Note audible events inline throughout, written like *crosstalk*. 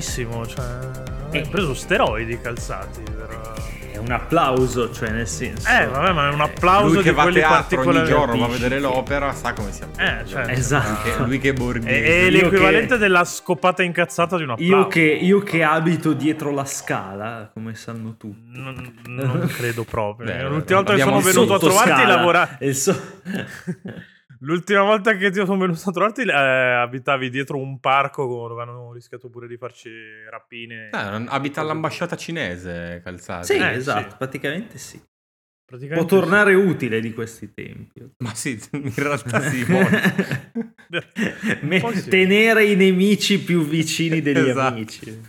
fortissimo, cioè... Hai preso steroidi calzati, però... È un applauso, cioè nel senso... Eh, vabbè, ma è un applauso lui che va a teatro ogni giorno, va a vedere l'opera, sa come siamo. Eh, certo. Esatto. Anche lui che È, borghese. è l'equivalente che- della scopata incazzata di un applauso. Io che, io che abito dietro la scala, come sanno tutti. Non, non credo proprio. Beh, L'ultima volta che sono venuto a trovarti. Il so- *laughs* L'ultima volta che ti sono venuto a trovarti eh, abitavi dietro un parco dove hanno rischiato pure di farci rapine. Eh, non- abita all'ambasciata cinese, Calzati. sì, Eh, esatto, sì. praticamente sì. Può Praticamente tornare utile di questi tempi. Ma sì, *laughs* in realtà sì. *laughs* Me- sì. Tenere i nemici più vicini degli Esatto. amici.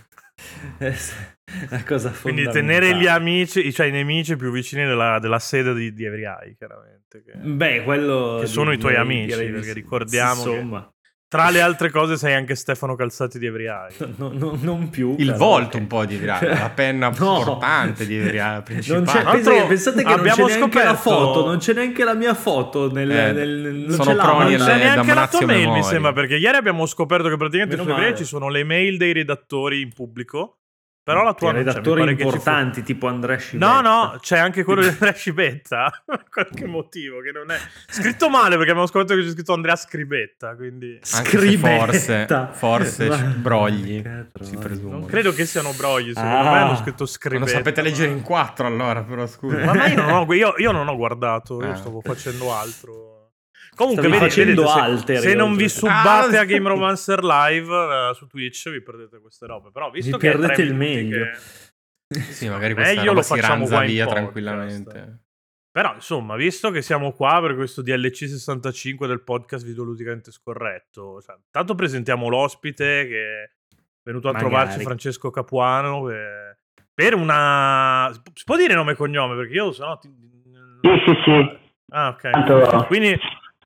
*laughs* *laughs* Una cosa. Quindi tenere gli amici, cioè i nemici più vicini della, della sede di, di Eye, chiaramente. che- Beh, quello Che sono i tuoi direi- amici, direi di perché ricordiamo che- Insomma, Tra le *laughs* altre cose sei anche Stefano Calzati di Eye. *laughs* no- no- non più. Il volto perché- un po' di Evriai, la penna No. portante di Evriai Non principale. c'è, Tra l'altro, pensate, che non c'è abbiamo neanche la scoperto- foto, non c'è neanche la mia foto nel, Eh, nel- non sono c'è proni Non c'è neanche la tua mail, mi sembra, perché ieri abbiamo scoperto che praticamente Meno su male. ci sono le mail dei redattori in pubblico. Però la tua non mi redattori ci fu- importanti tipo Andrea Scivetta. No, no, c'è anche quello di Andrea Scibetta. *laughs* Per qualche motivo che non è scritto male perché abbiamo scoperto che c'è scritto Andrea Scribetta. Quindi Scribetta. forse, forse Ma- brogli, si presume. non credo che siano brogli. Secondo Ah. me hanno scritto Non Scribetta. lo sapete ma- leggere in quattro allora, però scusa. Ma ma io non ho, *laughs* io, io non ho guardato, io Ah. stavo facendo altro. Comunque, Stavi vedete, facendo vedete, se- alteri, se, non vi subbate Ah, a Game Romancer Live eh, su Twitch, vi perdete queste robe. Però, visto Vi che perdete il meglio. che- Sì, magari questa Meglio roba lo si facciamo ranza via podcast. tranquillamente. Però, insomma, visto che siamo qua per questo DLC 65 del podcast videoludicamente scorretto, cioè, tanto presentiamo l'ospite che è venuto a Magari. trovarci Francesco Capuano che- per una... Si può dire nome e cognome? Perché io sennò... Ti... Sì, sì, sì. Ah, ok. Tanto- Quindi,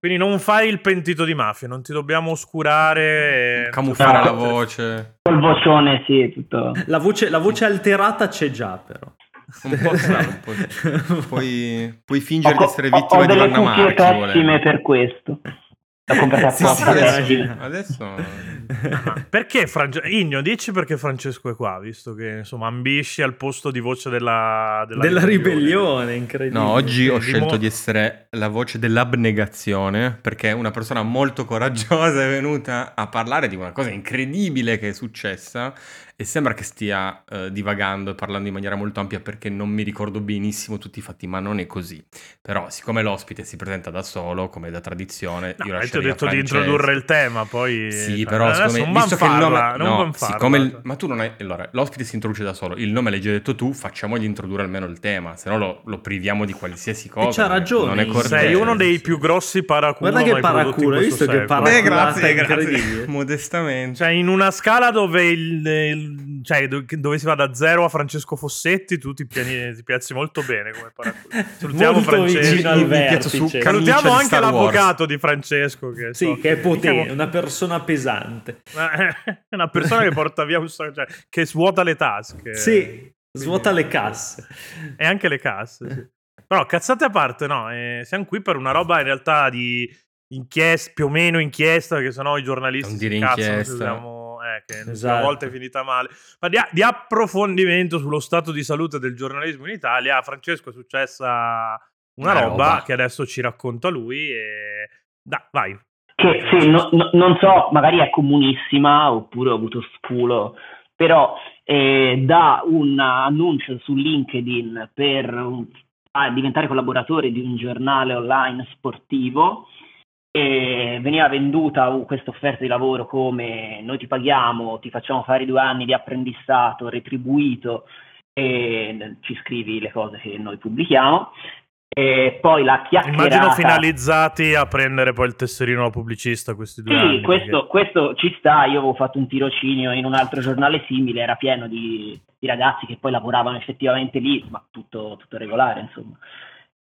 quindi non fai il pentito di mafia, non ti dobbiamo oscurare... Camuffare la voce. Col vocione, sì, tutto. La voce, la voce alterata c'è già però. Un po' sì, un po'. *laughs* Puoi, puoi fingere Ho, di essere ho- vittima ho di delle Vanna cuffie Marchi. pessime volendo. per questo. L'ho comprata Sì, apposta sì. Adesso, adesso Ah, perché Frange- Igno, dici perché Francesco è qua, visto che insomma ambisci al posto di voce della, della, Della ribellione, incredibile. No, oggi ho Di scelto mo- di essere la voce dell'abnegazione perché una persona molto coraggiosa è venuta a parlare di una cosa incredibile che è successa e sembra che stia eh, divagando e parlando in maniera molto ampia perché non mi ricordo benissimo tutti i fatti, ma non è così. Però siccome l'ospite si presenta da solo, come da tradizione, No, io ma ti ho lascerei detto di introdurre il tema, poi... Sì, cioè, però adesso secondo me, non visto che il nome non no, siccome il- cioè. ma tu non hai allora, l'ospite si introduce da solo, il nome l'hai già detto tu, facciamogli introdurre almeno il tema, se no lo, lo priviamo di qualsiasi cosa. c'ha ragione, Non è Sei corretto. Sei uno dei più grossi paraculo Guarda che paraculo, hai visto che paraculo- Beh, grazie, grazie. *laughs* Modestamente. Cioè, in una scala dove, il, il- cioè, do- dove si va da zero a Francesco Fossetti, tu ti, piani- ti piazzi molto bene come paraculo. Salutiamo Molto Francesco. Mi Salutiamo anche Wars. l'avvocato di Francesco. Che Sì, so che è potente, diciamo- una persona pesante. è *laughs* una persona che porta via un sacco, cioè, che svuota le tasche. Sì, svuota le casse. E anche le casse. sì. Però cazzate a parte, no, eh, siamo qui per una roba in realtà di inchiesta, più o meno inchiesta, perché sennò i giornalisti Non si dire inchiesta. usiamo- eh, che l'ultima Esatto. volta è finita male. Ma di, di approfondimento sullo stato di salute del giornalismo in Italia, a Francesco è successa una, Una roba, roba. che adesso ci racconta lui e... Dai, vai. Che sì, no- no- non so, magari è comunissima oppure ho avuto sculo, però eh, da un annuncio su LinkedIn per un- a diventare collaboratore di un giornale online sportivo e veniva venduta questa offerta di lavoro come noi ti paghiamo, ti facciamo fare due anni di apprendistato retribuito e ci scrivi le cose che noi pubblichiamo. E poi la chiacchierata Immagino finalizzati a prendere poi il tesserino da pubblicista questi due sì, anni. questo, questo ci sta. Io avevo fatto un tirocinio in un altro giornale simile, era pieno di, di ragazzi che poi lavoravano effettivamente lì, ma tutto, tutto regolare, insomma.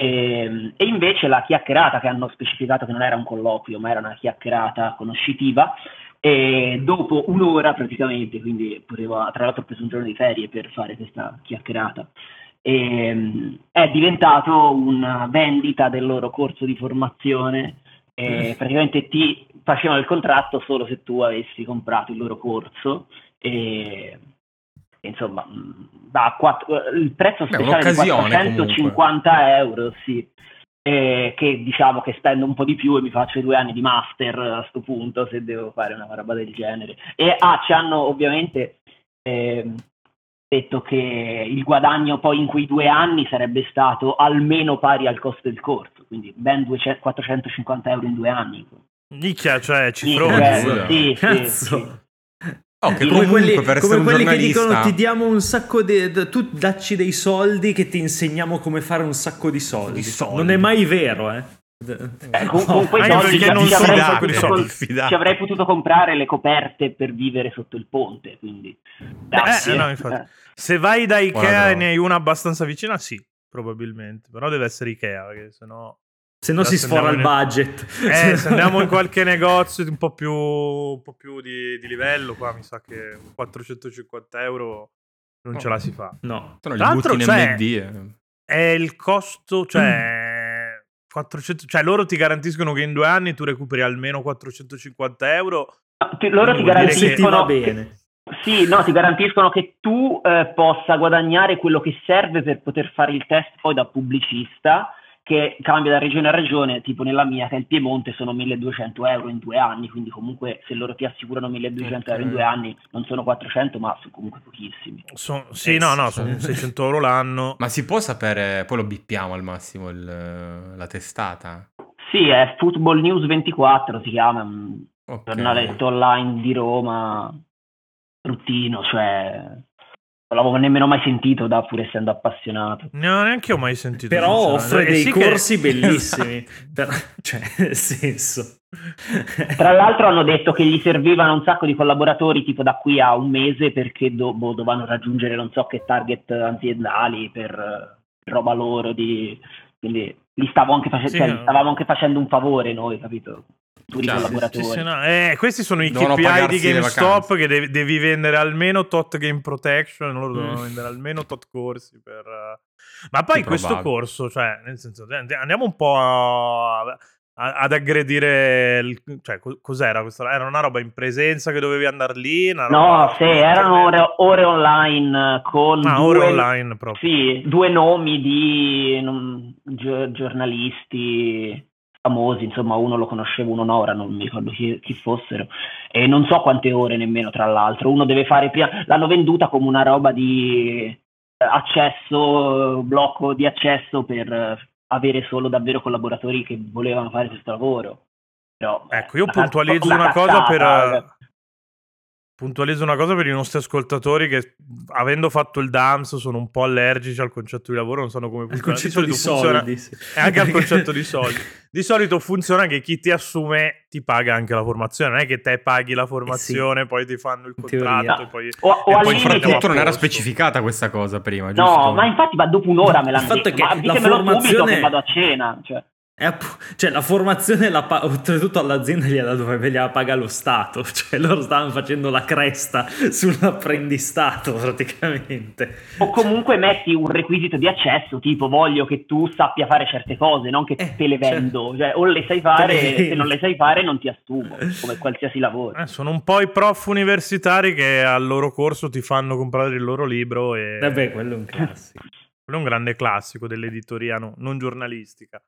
E, e invece la chiacchierata che hanno specificato che non era un colloquio, ma era una chiacchierata conoscitiva. E dopo un'ora praticamente, quindi potevo, tra l'altro ho preso un giorno di ferie per fare questa chiacchierata. E, è diventato una vendita del loro corso di formazione e praticamente ti facevano il contratto solo se tu avessi comprato il loro corso e insomma da 4, il prezzo Beh, speciale di un'occasione 450 euro sì eh, che diciamo che spendo un po' di più e mi faccio due anni di master a sto punto se devo fare una roba del genere e ah, ci hanno ovviamente eh, detto che il guadagno poi in quei due anni sarebbe stato almeno pari al costo del corso quindi ben 200, 450 euro in due anni Nicchia, cioè Sì, cifrone. Cazzo. sì, sì, sì. Oh, che come comunque quelli, per come quelli che dicono ti diamo un sacco di tu dacci dei soldi che ti insegniamo come fare un sacco di soldi, Di soldi. non è mai vero eh, Eh, con, con quei Anche soldi non ci si avrei dà potuto ci avrei potuto comprare le coperte per vivere sotto il ponte quindi Eh, no, infatti. Se vai da Ikea Guarda. e ne hai una abbastanza vicina, sì, probabilmente. Però deve essere Ikea, perché sennò... se no si sfora il in- budget Eh, se andiamo in *laughs* qualche negozio un po' più, un po' più di, di livello, qua mi sa che 450 euro non ce la si fa. no Tra l'altro, butti in cioè- MD. eh. È il costo, cioè... 400, cioè loro ti garantiscono che in due anni tu recuperi almeno 450 euro. No, ti- loro ti dire che garantiscono bene sì no ti garantiscono che tu eh, possa guadagnare quello che serve per poter fare il test poi da pubblicista che cambia da regione a regione tipo nella mia che è il Piemonte sono 1200 euro in due anni quindi comunque se loro ti assicurano 1200 euro in due anni non sono 400 ma sono comunque pochissimi So- sì, Eh, no, no, sì. sono 600 euro l'anno. Ma si può sapere, poi lo bippiamo al massimo, il- la testata? sì è Football News 24 si chiama un Ok. giornaletto online di Roma bruttino, cioè non l'avevo nemmeno mai sentito da pur essendo appassionato. No, neanche io ho mai sentito. però offre sinceramente. dei Eh, sì che- corsi *laughs* bellissimi Per- cioè nel senso Tra l'altro hanno detto che gli servivano un sacco di collaboratori tipo da qui a un mese perché do- boh, dovevano raggiungere non so che target aziendali per eh, roba loro, di... quindi gli, stavo anche face- Sì, cioè, no. gli stavamo anche facendo un favore noi, capito? Futuri Chiaro, collaboratori. Sì, sì, no. Eh, questi sono i Devono KPI di GameStop che devi, devi vendere almeno tot game protection, loro devono Mm. vendere almeno tot corsi per... eh. Ma poi questo corso, cioè, nel senso, and- andiamo un po' a- a- ad aggredire... il- cioè, co- cos'era questo? Era una roba in presenza che dovevi andare lì? una No, sì, erano ore, ore online eh, con Ah, due, ore online proprio. Sì, due nomi di non- gio- giornalisti famosi, insomma uno lo conoscevo, uno no, ora non mi ricordo chi, chi fossero, e non so quante ore nemmeno tra l'altro, uno deve fare prima, l'hanno venduta come una roba di eh, accesso, blocco di accesso per eh, avere solo davvero collaboratori che volevano fare questo lavoro. Però, eh, Ecco, io puntualizzo una cosa per... eh, Puntualizzo una cosa per i nostri ascoltatori che avendo fatto il DAMS sono un po' allergici al concetto di lavoro, non sanno come il funziona. concetto di funziona- soldi sì. E anche al concetto di *laughs* soldi. Di solito funziona che chi ti assume ti paga anche la formazione, non è che te paghi la formazione, poi ti fanno il contratto e poi... O, o e al poi Soprattutto non era specificata questa cosa prima, No, giusto? ma infatti ma dopo un'ora me l'hanno Il fatto detto, è ma che la formazione- che vado a cena. Cioè. È app- cioè la formazione la pa- oltretutto all'azienda gliela dovrebbe gliela paga lo Stato *laughs* cioè loro stavano facendo la cresta sull'apprendistato praticamente O comunque metti un requisito di accesso, tipo voglio che tu sappia fare certe cose, non che Eh, te le certo. vendo. Cioè, o le sai fare, Te se non le sai fare non ti assumo, come qualsiasi lavoro. Eh, sono un po' i prof universitari che al loro corso ti fanno comprare il loro libro e... vabbè quello è un classico Quello è un grande classico dell'editoria no- non giornalistica.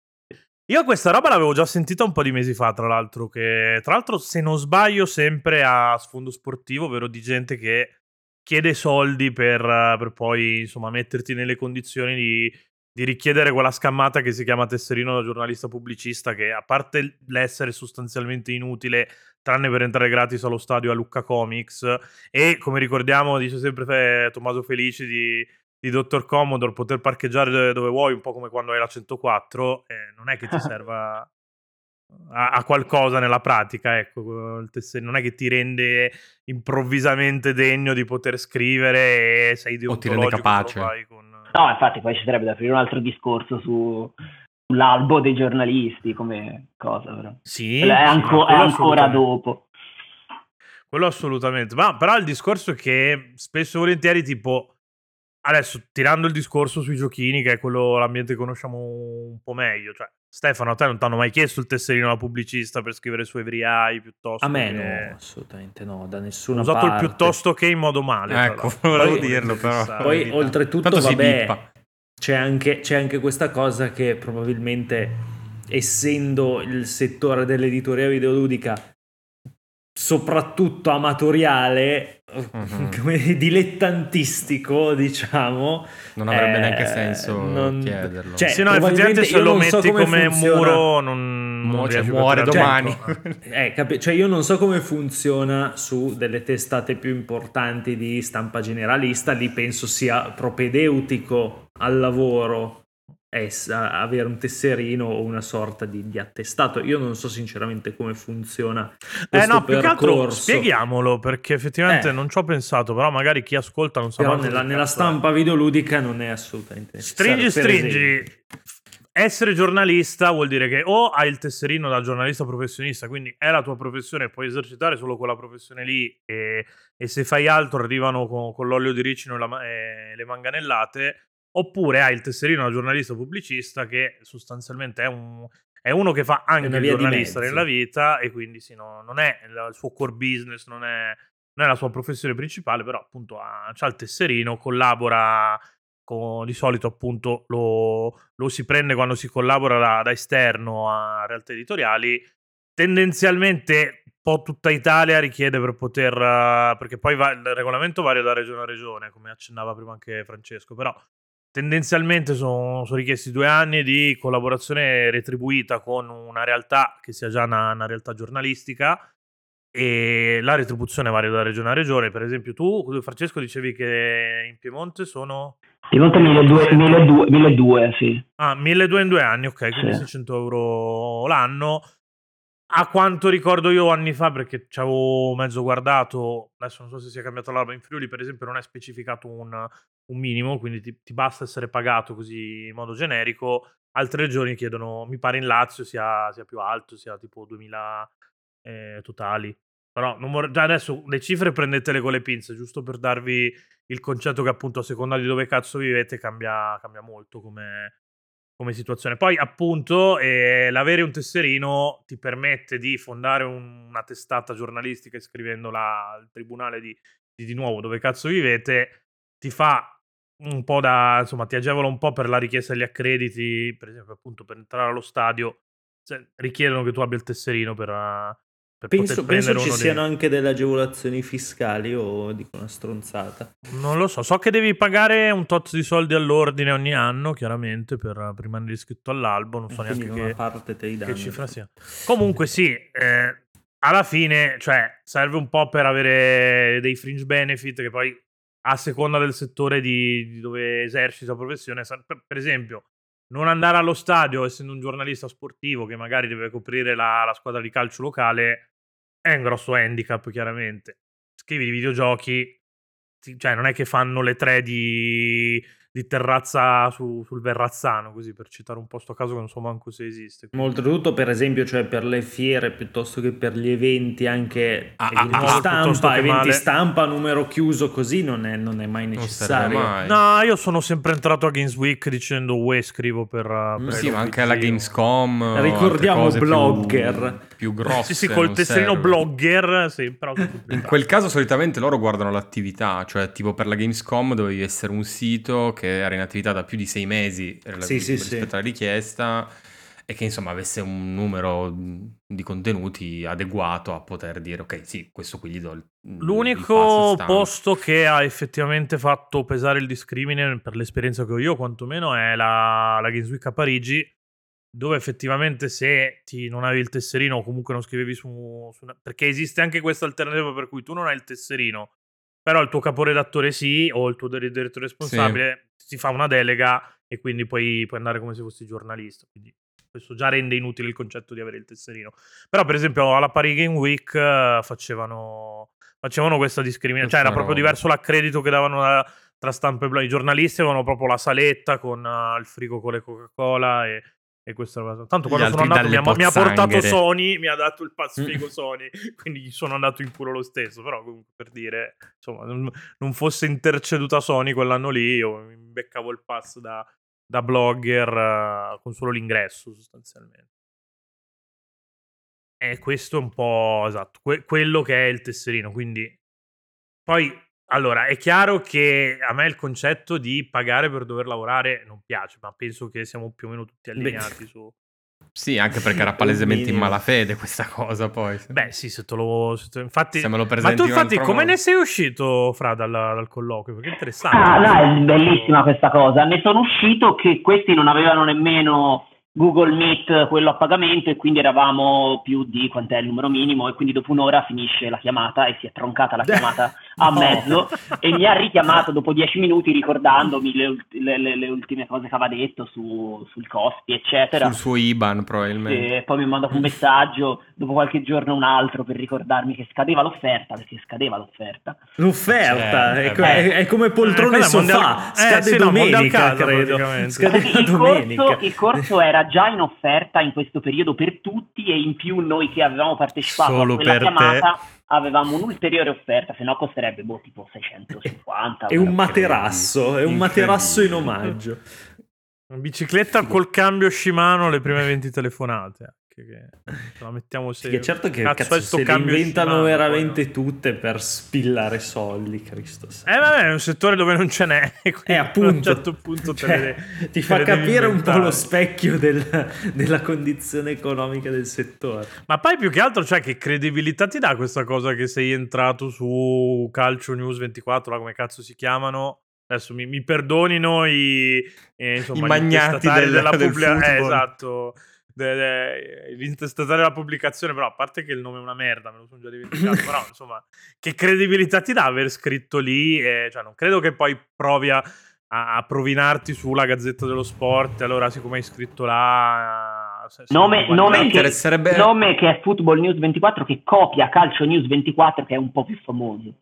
Io questa roba l'avevo già sentita un po' di mesi fa, tra l'altro, che tra l'altro se non sbaglio sempre a sfondo sportivo, ovvero di gente che chiede soldi per, eh, per poi insomma metterti nelle condizioni di, di richiedere quella scammata che si chiama tesserino da giornalista pubblicista che a parte l'essere sostanzialmente inutile tranne per entrare gratis allo stadio a Lucca Comics e come ricordiamo dice sempre Fe- Tommaso Felici di, di Dr. Commodore poter parcheggiare dove- vuoi un po' come quando hai la 104 eh, non è che ti *laughs* serva a, a qualcosa nella pratica ecco il tesserino non è che ti rende improvvisamente degno di poter scrivere e sei O ti rende deontologico se capace. con... No, infatti poi ci sarebbe da aprire un altro discorso su, sull'albo dei giornalisti come cosa, però. sì, è, sì, anco- no, è ancora dopo. Quello assolutamente. Ma però il discorso è che spesso e volentieri, tipo, adesso tirando il discorso sui giochini, che è quello l'ambiente che conosciamo un po' meglio, cioè Stefano, a te non ti hanno mai chiesto il tesserino da pubblicista per scrivere su Every Eye piuttosto A me che... no, assolutamente no, da nessuna Ho usato parte. il piuttosto che in modo male. Ecco, volevo Poi- dirlo, però. Poi oltretutto, Tanto si vabbè, c'è anche, c'è anche questa cosa che probabilmente, essendo il settore dell'editoria videoludica soprattutto amatoriale, Mhm. *laughs* come dilettantistico, diciamo, Non avrebbe eh, neanche senso non- chiederlo. cioè, Sì, no, effettivamente se lo non so metti come come muro non, Mu- non cioè, muore domani. Eh, capi- cioè io non so come funziona su delle testate più importanti di stampa generalista, lì penso sia propedeutico al lavoro avere un tesserino o una sorta di, di attestato. Io non so sinceramente come funziona Eh no, più che altro percorso. spieghiamolo perché effettivamente Eh. non ci ho pensato, però magari chi ascolta non sa Però nella, nella è. stampa videoludica non è assolutamente necessario. Stringi, stringi. Essere giornalista vuol dire che o hai il tesserino da giornalista professionista, quindi è la tua professione, puoi esercitare solo quella professione lì e, e se fai altro arrivano con, con l'olio di ricino e, la e le manganellate, oppure hai il tesserino da giornalista pubblicista che sostanzialmente è, un- è uno che fa anche il giornalista nella vita e quindi sì, no, non è il, suo core business, non è, non è la sua professione principale, però appunto ha, c'ha il tesserino, collabora con- di solito appunto lo, lo si prende quando si collabora da, da esterno a realtà editoriali. Tendenzialmente un po' tutta Italia richiede per poter, perché poi va- il regolamento varia da regione a regione, come accennava prima anche Francesco, però tendenzialmente sono, sono richiesti due anni di collaborazione retribuita con una realtà che sia già una, una realtà giornalistica e la retribuzione varia da regione a regione. Per esempio, tu, Francesco, dicevi che in Piemonte sono Piemonte 1200, 1200, 1200, sì. ah, 1200 in due anni, ok, quindi Sì. 600 euro l'anno. A quanto ricordo io anni fa, perché ci avevo mezzo guardato, adesso non so se sia cambiato l'alba in Friuli, per esempio, non è specificato un, un minimo, quindi ti, ti basta essere pagato così in modo generico. Altre regioni chiedono, mi pare in Lazio sia, sia più alto, sia tipo 2000 eh, totali. Però vor- già adesso le cifre prendetele con le pinze, giusto per darvi il concetto che appunto a seconda di dove cazzo vivete cambia, cambia molto come, come situazione. Poi appunto eh, l'avere un tesserino ti permette di fondare un- una testata giornalistica iscrivendola al tribunale di, di, di nuovo dove cazzo vivete, ti fa un po' da, insomma, ti agevola un po' per la richiesta degli accrediti, per esempio appunto per entrare allo stadio, cioè, richiedono che tu abbia il tesserino per, per Penso, penso ci uno dei- siano anche delle agevolazioni fiscali o dico una stronzata. Non lo so, so che devi pagare un tot di soldi all'ordine ogni anno, chiaramente, per, per rimanere iscritto all'albo, non so Quindi neanche che, parte te li danno. che cifra sia. Comunque sì, eh, alla fine, cioè, serve un po' per avere dei fringe benefit che poi, a seconda del settore di, di dove eserciti la professione, per, esempio, non andare allo stadio essendo un giornalista sportivo che magari deve coprire la, la squadra di calcio locale è un grosso handicap, chiaramente. Scrivi di videogiochi, cioè non è che fanno le tre di, di terrazza su- sul Verrazzano, così per citare un posto a caso che non so manco se esiste. Oltretutto, per esempio, cioè per le fiere piuttosto che per gli eventi, anche Ah, eventi ah, ah, stampa, eventi male. stampa numero chiuso così non è, non è mai necessario. mai. No, io sono sempre entrato a Games Week dicendo uè, scrivo per... Mm, per Sì, ma anche alla Gamescom. Ricordiamo cose più- blogger. Più, grosse. Sì, sì, col tesserino serve. blogger, sì, però... In quel caso solitamente loro guardano l'attività, cioè tipo per la Gamescom dovevi essere un sito che era in attività da più di sei mesi Sì, sì, rispetto sì. alla richiesta e che insomma avesse un numero di contenuti adeguato a poter dire ok sì, questo qui gli do il il L'unico stampa. posto che ha effettivamente fatto pesare il discrimine, per l'esperienza che ho io, quantomeno, è la, la Games Week a Parigi, dove effettivamente se ti non avevi il tesserino o comunque non scrivevi su, su una- perché esiste anche questa alternativa per cui tu non hai il tesserino, però il tuo caporedattore sì, o il tuo dir- direttore responsabile ti fa una delega e quindi puoi, puoi andare come se fossi giornalista. Quindi questo già rende inutile il concetto di avere il tesserino. Però, per esempio, alla Paris Game Week eh, facevano, facevano questa discriminazione. Cioè, era proprio diverso l'accredito che davano la- tra stampa e blog. I giornalisti avevano proprio la saletta con eh, il frigo con le Coca-Cola e, e questa cosa. Tanto quando sono andato mi ha, mi ha portato. Sony, mi ha dato il pass Mm. Sony, quindi sono andato in culo lo stesso. Però, comunque, per dire, insomma, non, non fosse interceduta Sony quell'anno lì, io mi beccavo il pass da, da blogger uh, con solo l'ingresso sostanzialmente. E questo è un po' esatto, que- quello che è il tesserino. Quindi poi allora è chiaro che a me il concetto di pagare per dover lavorare non piace, ma penso che siamo più o meno tutti allineati Beh. su. Sì, anche perché era *laughs* palesemente in malafede questa cosa poi. Beh, sì, se te lo... Se te, infatti... Se me lo Ma tu infatti come modo. ne sei uscito, Fra, dal, dal colloquio? Perché è interessante. Ah, no, è bellissima questa cosa. Ne sono uscito che questi non avevano nemmeno Google Meet quello a pagamento e quindi eravamo più di quant'è il numero minimo? E quindi dopo un'ora finisce la chiamata e si è troncata la *laughs* chiamata a no. mezzo. E mi ha richiamato dopo dieci minuti ricordandomi le, le, le, le ultime cose che aveva detto su, sul costi eccetera. Sul suo IBAN probabilmente. E poi mi ha mandato un messaggio dopo qualche giorno un altro per ricordarmi che scadeva l'offerta perché scadeva l'offerta. L'offerta? Cioè, è, è, è, come poltrone eh, sofà. Mondial... scade eh, sì, domenica no, credo. scade il domenica. corso, il corso era già in offerta in questo periodo per tutti e in più noi che avevamo partecipato Solo a quella per chiamata te. avevamo un'ulteriore offerta, se no costerebbe boh, tipo 650. È un materasso, è un materasso in omaggio. Una bicicletta col cambio Shimano le prime 20 telefonate che la mettiamo se sì, certo che cazzo, cazzo se inventano veramente no? tutte per spillare soldi Cristo eh vabbè è un settore dove non ce n'è *laughs* eh appunto a un certo punto cioè, le, ti fa capire un po' lo specchio del, della condizione economica del settore. Ma poi più che altro cioè che credibilità ti dà questa cosa che sei entrato su Calcio News 24 come cazzo si chiamano? Adesso mi, mi perdonino i, eh, insomma, i magnati del, della del pubblica eh, esatto l'intestatario della pubblicazione, però a parte che il nome è una merda, me lo sono già dimenticato, però insomma, che credibilità ti dà aver scritto lì? E, cioè, non credo che poi provi a, a, provinarti sulla Gazzetta dello Sport, allora siccome hai scritto là... Nome, nome, che, nome che è Football News 24 che copia Calcio News 24 che è un po' più famoso.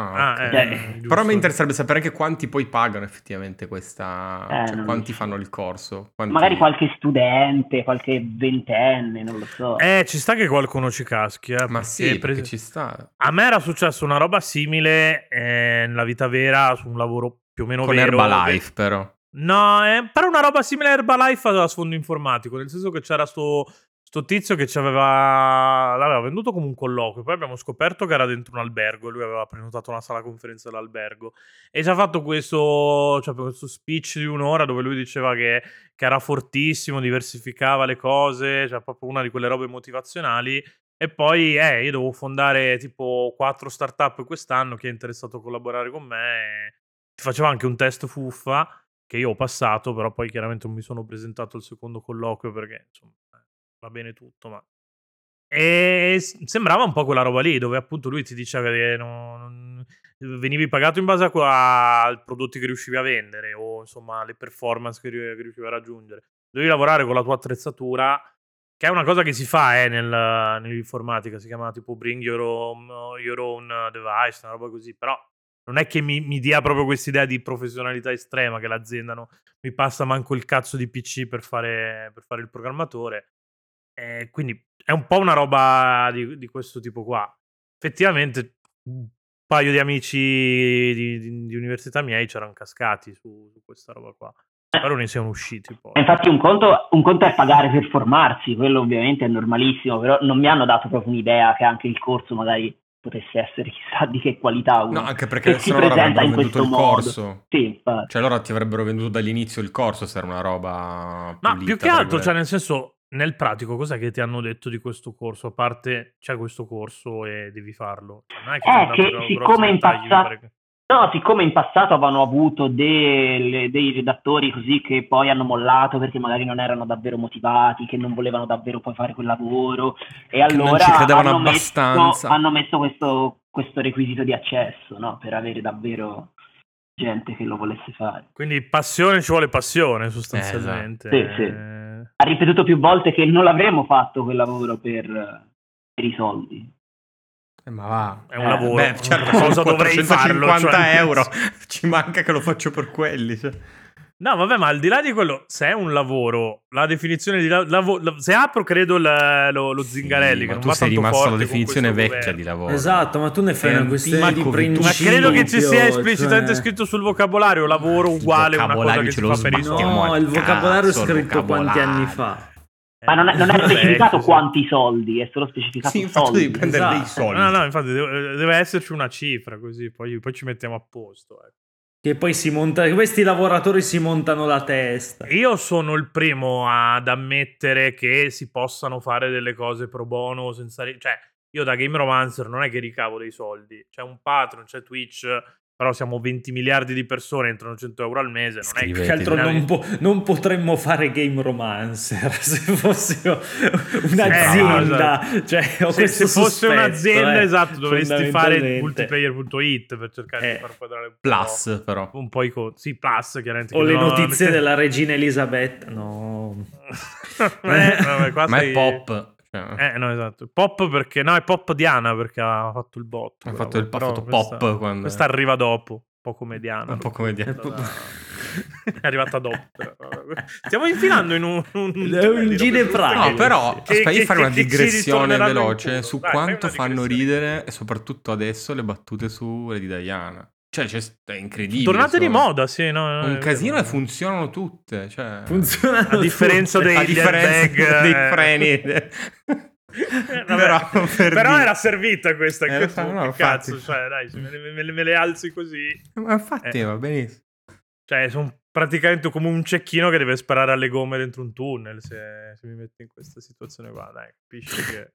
Ah, ah, eh, però mi interesserebbe sapere anche quanti poi pagano effettivamente questa, eh, cioè quanti fanno il corso. Quanti... Magari qualche studente, qualche ventenne, non lo so. Eh, ci sta che qualcuno ci caschi. Eh, Ma sì, pre... ci sta. A me era successo una roba simile eh, nella vita vera su un lavoro più o meno Con vero. Con Herbalife, però. No, eh, però una roba simile a Herbalife a sfondo informatico, nel senso che c'era sto sto tizio che ci aveva l'aveva venduto come un colloquio, poi abbiamo scoperto che era dentro un albergo, lui aveva prenotato una sala conferenza dell'albergo. E ci ha fatto questo, cioè, questo speech di un'ora dove lui diceva che, che, era fortissimo, diversificava le cose, cioè proprio una di quelle robe motivazionali. E poi eh, io devo fondare tipo quattro startup quest'anno, chi è interessato a collaborare con me ti faceva anche un test fuffa che io ho passato, però poi chiaramente non mi sono presentato al secondo colloquio perché insomma va bene tutto, ma... E sembrava un po' quella roba lì, dove appunto lui ti diceva che non, non, venivi pagato in base a, ai prodotti che riuscivi a vendere o insomma alle performance che, che riuscivi a raggiungere. Devi lavorare con la tua attrezzatura, che è una cosa che si fa eh, nel, nell'informatica, si chiama tipo bring your own, your own device, una roba così, però non è che mi, mi dia proprio questa idea di professionalità estrema che l'azienda no, mi passa manco il cazzo di PC per fare, per fare il programmatore eh, quindi è un po' una roba di, di, questo tipo qua. Effettivamente un paio di amici di, di, di università miei c'erano cascati su, su, questa roba qua. Spero ne siano usciti poi. Infatti un conto, un conto, è pagare per formarsi, quello ovviamente è normalissimo, però non mi hanno dato proprio un'idea che anche il corso magari potesse essere *laughs* chissà di che qualità uno no anche perché se loro avrebbero venduto il modo. corso sì, cioè loro ti avrebbero venduto dall'inizio il corso se era una roba ma più che altro cioè nel senso nel pratico, cos'è che ti hanno detto di questo corso? A parte c'è questo corso e devi farlo. Cioè, non è che, eh, che siccome in passato... No, siccome in passato avevano avuto delle, dei redattori così che poi hanno mollato perché magari non erano davvero motivati, che non volevano davvero poi fare quel lavoro e allora hanno abbastanza. messo, hanno messo questo, questo, requisito di accesso no? per avere davvero gente che lo volesse fare. Quindi passione ci vuole passione sostanzialmente. Eh, esatto. sì, sì ha ripetuto più volte che non avremmo fatto quel lavoro per, per i soldi. Eh, ma va, è un eh, lavoro. Beh, certo, cosa dovrei farlo? 50 cioè... euro, *laughs* ci manca che lo faccio per quelli. Cioè. No, vabbè, ma al di là di quello, se è un lavoro, la definizione di la- lavo- la- se apro credo il- lo, lo Zingarelli, Sì, che ma non tu va sei rimasto alla definizione vecchia governo. di lavoro. Esatto, ma tu ne fai una un questione di principio. Ma credo che ci sia cioè- esplicitamente scritto sul vocabolario lavoro uguale a una cosa vocabolario che ce lo fa per. No, il vocabolario è scritto quanti anni fa. Ma non è, non è specificato quanti soldi, è solo specificato Sì, infatti soldi. devi prendere dei Esatto. soldi. No, no, infatti deve, deve esserci una cifra così, poi, poi ci mettiamo a posto. ecco. Che poi si monta. Questi lavoratori si montano la testa. Io sono il primo ad ammettere che si possano fare delle cose pro bono senza... Cioè, io da Game Romancer non è che ricavo dei soldi. C'è un Patreon, c'è Twitch, però siamo 20 miliardi di persone, entrano 100 euro al mese. Non è che altro non, Eh, po- non potremmo fare game romancer *laughs* se fossimo un'azienda. Cioè, ho se, se fosse sospetto, un'azienda, eh, esatto, dovresti fare multiplayer.it per cercare Eh. di far quadrare un po'. Plus, però. Un po' i conti. Sì, plus, chiaramente. O le no, notizie perché- della regina Elisabetta. No. *laughs* eh, vabbè, Ma è pop. Cioè, Eh, no, esatto. Pop perché... No, è pop Diana perché ha fatto il botto. Ha però, fatto il- ha fatto questa- pop quando- Questa arriva dopo. Un po' come Diana. Un po' come Diana. È arrivata dopo. Stiamo infilando in un... un, un ginepraio. No, però Che- aspetta, che- io fare una digressione veloce su Dai, quanto fanno ridere e soprattutto adesso le battute su di Diana. Cioè, c'è- è incredibile. Tornate di sono- moda, sì. No, no, Un casino vero. e funzionano tutte. Cioè, Funzionano A differenza tutte. dei- a differenza dei eh. freni. *laughs* Eh, vabbè, Però, per però dire- era servita questa. Eh, che so, no, che infatti. cazzo, cioè, dai, me, le- me me le alzi così. Ma infatti Eh. va benissimo. Cioè, sono praticamente come un cecchino che deve sparare alle gomme dentro un tunnel. Se, se mi metti in questa situazione qua, dai, capisci che.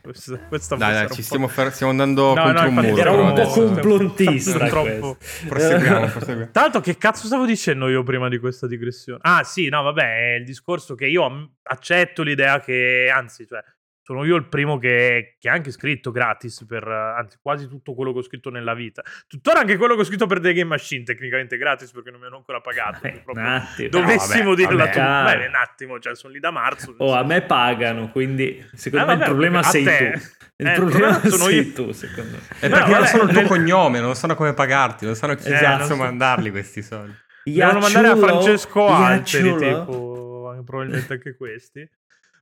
Questa, questa Dai, dai, ci stiamo, fer- stiamo andando No, contro no, un muro. Era un po' complottista Troppo-. Proseguiamo, proseguiamo. Tra l'altro, che cazzo stavo dicendo io prima di questa digressione? Ah, sì, no, vabbè, è il discorso che io accetto l'idea che, anzi, cioè, sono io il primo che, che ha anche scritto gratis per, eh, anzi, quasi tutto quello che ho scritto nella vita. Tuttora anche quello che ho scritto per The Game Machine, tecnicamente gratis perché non mi hanno ancora pagato. Eh, un attimo. Dovessimo No, vabbè, dirla tu. Ah. Beh, un attimo, cioè, sono lì da marzo. Oh, a me pagano, quindi secondo Eh, me vabbè, il problema sei te. tu. Eh, Il il problema sono sei io. tu, secondo me. È No, perché non vabbè, sanno il tuo nel- cognome, non sanno come pagarti, non sanno chi Esatto. cazzo mandarli questi soldi. Devono mandare a? Francesco Alteri, tipo, probabilmente anche questi.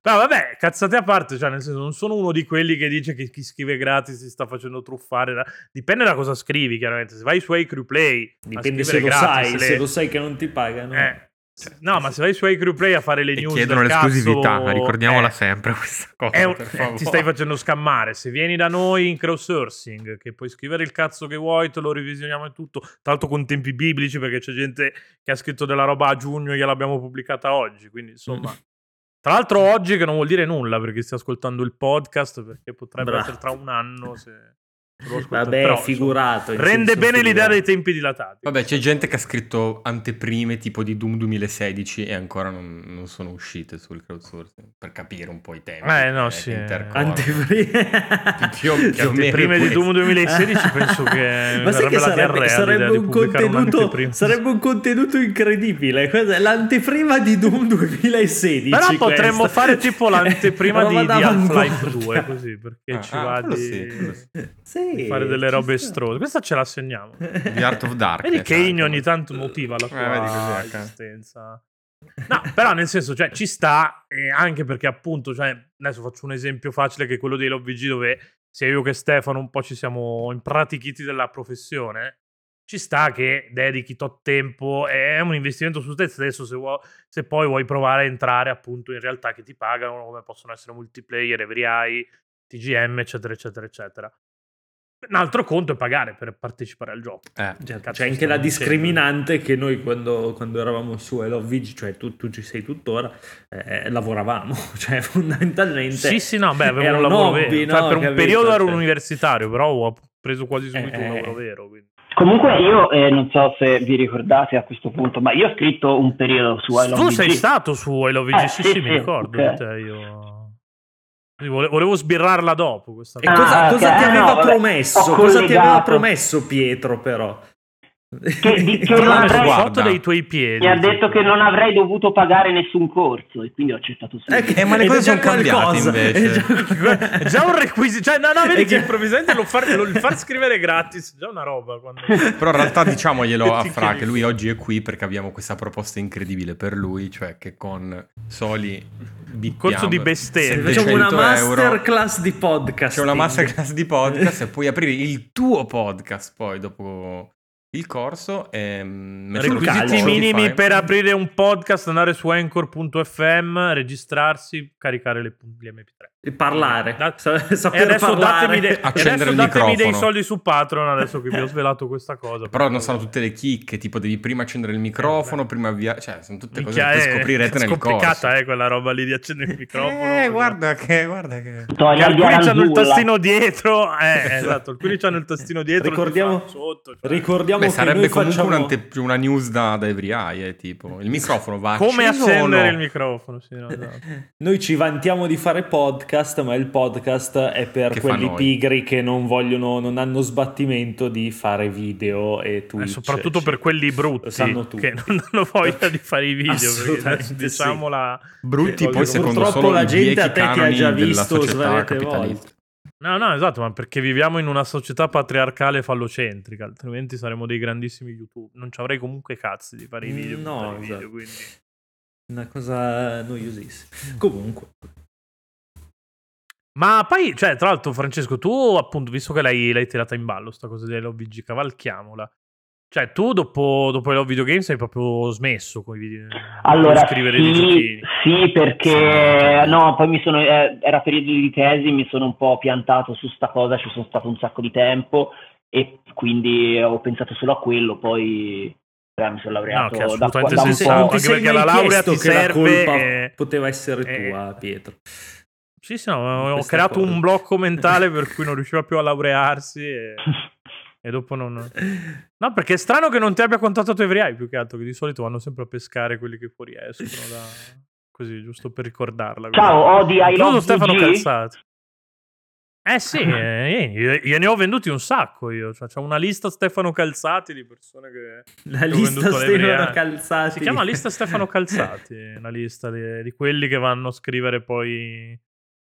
Però vabbè, cazzate a parte, cioè nel senso non sono uno di quelli che dice che chi scrive gratis si sta facendo truffare. da- Dipende da cosa scrivi, chiaramente. Se vai su Play Dipende se lo sai, se lo sai che non ti pagano. Eh, no, ma se vai su Play a fare le E news chiedono l'esclusività, cazzo, ricordiamola eh, sempre questa cosa. è un- per eh, ti stai facendo scammare. Se vieni da noi in crowdsourcing, che puoi scrivere il cazzo che vuoi, te lo revisioniamo e tutto. Tra l'altro con tempi biblici, perché c'è gente che ha scritto della roba a giugno e gliel'abbiamo pubblicata oggi. Quindi, insomma. Tra l'altro oggi che non vuol dire nulla perché stai ascoltando il podcast, perché potrebbe Bravo. essere tra un anno se... Vabbè, Però, figurato. Rende bene l'idea figurato. dei tempi dilatati. Vabbè, c'è gente che ha scritto anteprime tipo di Doom 2016 e ancora non, non sono uscite sul crowdsourcing per capire un po' i tempi. Eh, no, che sì. intercorrono. Anteprima. *laughs* Più o- più o meno prime di. Doom 2016 penso che *laughs* Ma sai che sarebbe, sarebbe un contenuto sarebbe un contenuto incredibile l'anteprima di Doom 2016 Però potremmo questa. fare tipo l'anteprima *laughs* di, di Half-Life d'avanguardia. 2 così perché Ah, ci ah, va di, sì, sì. Sì, di fare delle robe sta. estrose questa ce la segniamo The Art of Darkness. vedi che Igno anche. ogni tanto motiva la Eh, sua ecco. esistenza no però nel senso cioè ci sta anche perché appunto cioè adesso faccio un esempio facile che è quello dei LoVG dove sia io che Stefano un po' ci siamo impratichiti della professione ci sta che dedichi tot tempo è un investimento su te stesso se, vuoi, se poi vuoi provare a entrare appunto in realtà che ti pagano come possono essere multiplayer, every eye, TGM eccetera eccetera eccetera un altro conto è pagare per partecipare al gioco Eh, Cioè, Cazzo, C'è anche la dicendo? discriminante che noi quando, quando eravamo su LOVG, cioè tu, tu ci sei tuttora, eh, lavoravamo, *laughs* cioè fondamentalmente... Sì, sì, no, beh, avevo un un lavoro hobby, vero. Cioè, no? per un Capito? periodo ero un Cioè- universitario, però ho preso quasi subito un Eh. lavoro vero. quindi. Comunque io eh, non so se vi ricordate a questo punto, ma io ho scritto un periodo su I Love Tu VG. sei stato su I Love VG, Eh, sì, sì, sì, mi ricordo ok. di te, io... Volevo sbirrarla dopo questa E Ah, cosa, ok, cosa ti eh, aveva no, promesso? Cosa ti aveva promesso Pietro però? Che, di, *laughs* che non avrei, foto dei tuoi piedi. mi ha detto che non avrei dovuto pagare nessun corso e quindi ho accettato subito. Eh, ma le cose sono cambiate, invece. è già- È già un requisito. Cioè, no, no, *laughs* vedi che improvvisamente lo far, lo- far scrivere gratis è già una roba. Quando... *laughs* Però in realtà diciamoglielo a Fra che lui oggi è qui perché abbiamo questa proposta incredibile per lui, cioè che con soli bippiamo Corso di bestemmie. Facciamo una 700 euro. masterclass di podcast. C'è una masterclass di podcast e puoi aprire il tuo podcast poi dopo il corso e su Requisiti calcio. minimi Spotify. per aprire un podcast, andare su anchor.fm, registrarsi, caricare le, gli MP3. E parlare. Da- E adesso parlare. datemi, de- *laughs* Accendere adesso il datemi dei soldi su Patreon adesso che vi ho *laughs* svelato questa cosa. Però non sono tutte le chicche, tipo devi prima accendere il microfono, prima avviare, cioè sono tutte cose che è- poi scoprirete è nel corso. complicata eh, quella roba lì di accendere il microfono. Eh, guarda che, guarda che... Tutorial di Alcuni hanno il Aranzulla. tastino dietro, eh, *laughs* esatto, alcuni hanno il tastino dietro, Ricordiamo- sotto. cioè. Ricordiamo Beh, che sarebbe comunque facciamo... un'ante- una news da, da Every Eye, eh, tipo. Il microfono va Come accendere no? il microfono, sì, no, esatto. *laughs* Noi ci vantiamo di fare podcast, ma il podcast è per Che quelli pigri che non vogliono, non hanno sbattimento di fare video e Eh, Twitch. soprattutto Ci- per quelli brutti sanno tutti. che non hanno voglia di fare i video. perché diciamola Brutti poi secondo Purtroppo solo la gente a te ti ha già visto svariate capitalista. No, no, esatto, ma perché viviamo in una società patriarcale fallocentrica, altrimenti saremmo dei grandissimi YouTube. Non ci avrei comunque cazzi di fare i video. Mm, per no, i video, esatto. quindi... Una cosa noiosissima. Comunque, Ma poi, cioè, tra l'altro, Francesco, tu appunto, visto che l'hai, l'hai tirata in ballo, sta cosa dell'OVG, cavalchiamola. Cioè, tu dopo, dopo i Love Video Games hai proprio smesso con i video. Allora, di scrivere i sì, giochini. sì, perché no, poi mi sono, eh, era periodo di tesi, mi sono un po' piantato su sta cosa, ci sono stato un sacco di tempo e quindi ho pensato solo a quello, poi eh, mi sono laureato No, da, da un po'. anche sei perché la laurea ti la serve colpa e- poteva essere e- tua, Pietro. Sì, sì, no, ho creato cosa. un blocco mentale per cui non riusciva più a laurearsi e, *laughs* e dopo non... No, perché è strano che non ti abbia contattato Every più che altro, che di solito vanno sempre a pescare quelli che fuori escono da... Così, giusto per ricordarla. Ciao, Odi, I Incluso love Stefano VG. Calzati. Eh sì, *laughs* eh, io, io ne ho venduti un sacco io. Cioè, c'ho una lista Stefano Calzati di persone che... La Ho lista Stefano. Calzati. Si chiama lista Stefano *laughs* Calzati, una lista di, di quelli che vanno a scrivere poi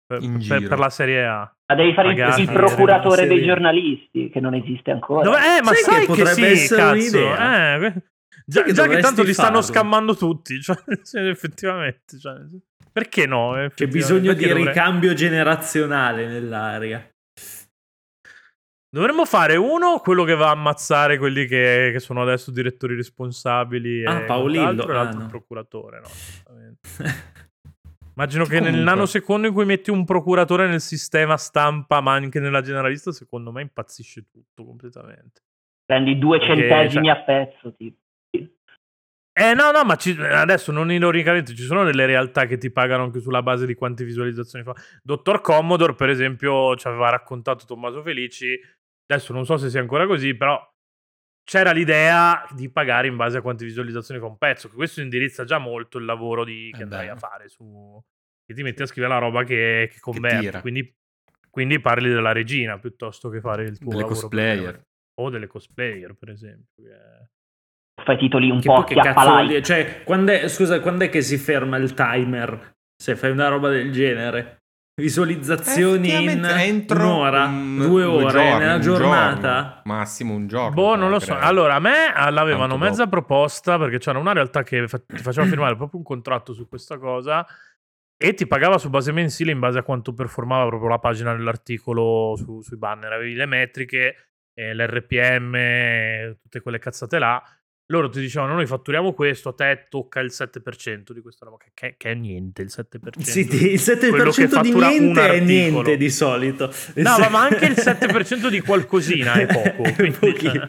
per, In per- giro. per la Serie A. Ma devi fare il- Magari. il procuratore Serie- dei giornalisti, che non esiste ancora. Dove- eh, ma Sai che sai che, potrebbe sì, essere cazzo. Eh, già, che già che tanto li stanno farlo. scammando tutti, *laughs* cioè, sì, effettivamente. cioè, perché no? C'è effettivamente? bisogno di dovrei- ricambio generazionale nell'aria. Dovremmo fare uno, quello che va a ammazzare quelli che, che sono adesso direttori responsabili. Ah, e Paolillo. e Ah, l'altro no. il procuratore. No. *laughs* Immagino che nel Comunque. nanosecondo in cui metti un procuratore nel sistema stampa, ma anche nella generalista, secondo me impazzisce tutto completamente. Prendi due Perché, centesimi cioè- a pezzo, tipo. Eh no, no, ma ci- adesso non ironicamente ci sono delle realtà che ti pagano anche sulla base di quante visualizzazioni fa. Dottor Commodore, per esempio, ci aveva raccontato Tommaso Felici. Adesso non so se sia ancora così, però c'era l'idea di pagare in base a quante visualizzazioni fa un pezzo. Che questo indirizza già molto il lavoro di- che Eh andrai beh. a fare su. che ti metti a scrivere la roba che, che converte. tira. quindi, quindi parli della regina piuttosto che fare il tuo Delle lavoro cosplayer. per- O delle cosplayer, per esempio. che- Fai titoli un Che po' che cazzo? Cioè, quando è, scusa, quando è che si ferma il timer? Se fai una roba del genere? Visualizzazioni in entro un'ora, un- due ore, giorni, nella un giornata? giorno, massimo un giorno. Boh, non lo so. Allora, a me l'avevano mezza dopo. proposta perché c'era una realtà che ti faceva firmare proprio un contratto su questa cosa e ti pagava su base mensile in base a quanto performava proprio la pagina dell'articolo su- sui banner. Avevi le metriche, eh, l'RPM, tutte quelle cazzate là. Loro ti dicevano: Noi fatturiamo questo, a te tocca il 7% di questa roba. Che, che- è niente il 7%. Sì, il Quello che 7% di niente è niente di solito. No, ma- ma anche il 7% di qualcosina è *laughs* poco. Quindi- pochino.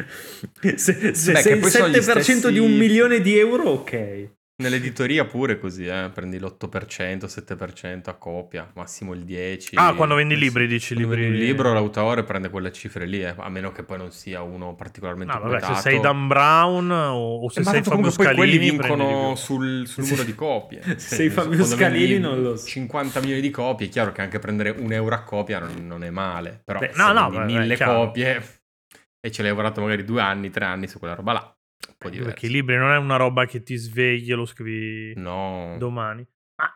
Se, se Beh, che il poi sono 7% gli di un stessi- milione di euro, ok. Nell'editoria pure così, eh. prendi l'8%, 7% a copia, massimo il 10%. Ah, quando vendi Eh libri, dici Quando libri. un libro, l'autore prende quelle cifre lì, eh, a meno che poi non sia uno particolarmente No, vabbè, se sei Dan Brown o, o se Eh, sei Fabio quelli Scalini, di vincono sul, sul numero di copie. *laughs* Se sei Fabio Scalini non lo so. 50 milioni di copie, è chiaro che anche prendere un euro a copia non, non è male, però Beh, se no, no, vendi vabbè, mille copie *laughs* e ci hai lavorato magari due anni, tre anni su quella roba là. Po' diverso. Perché i libri non è una roba che ti svegli e lo scrivi No. domani. Ma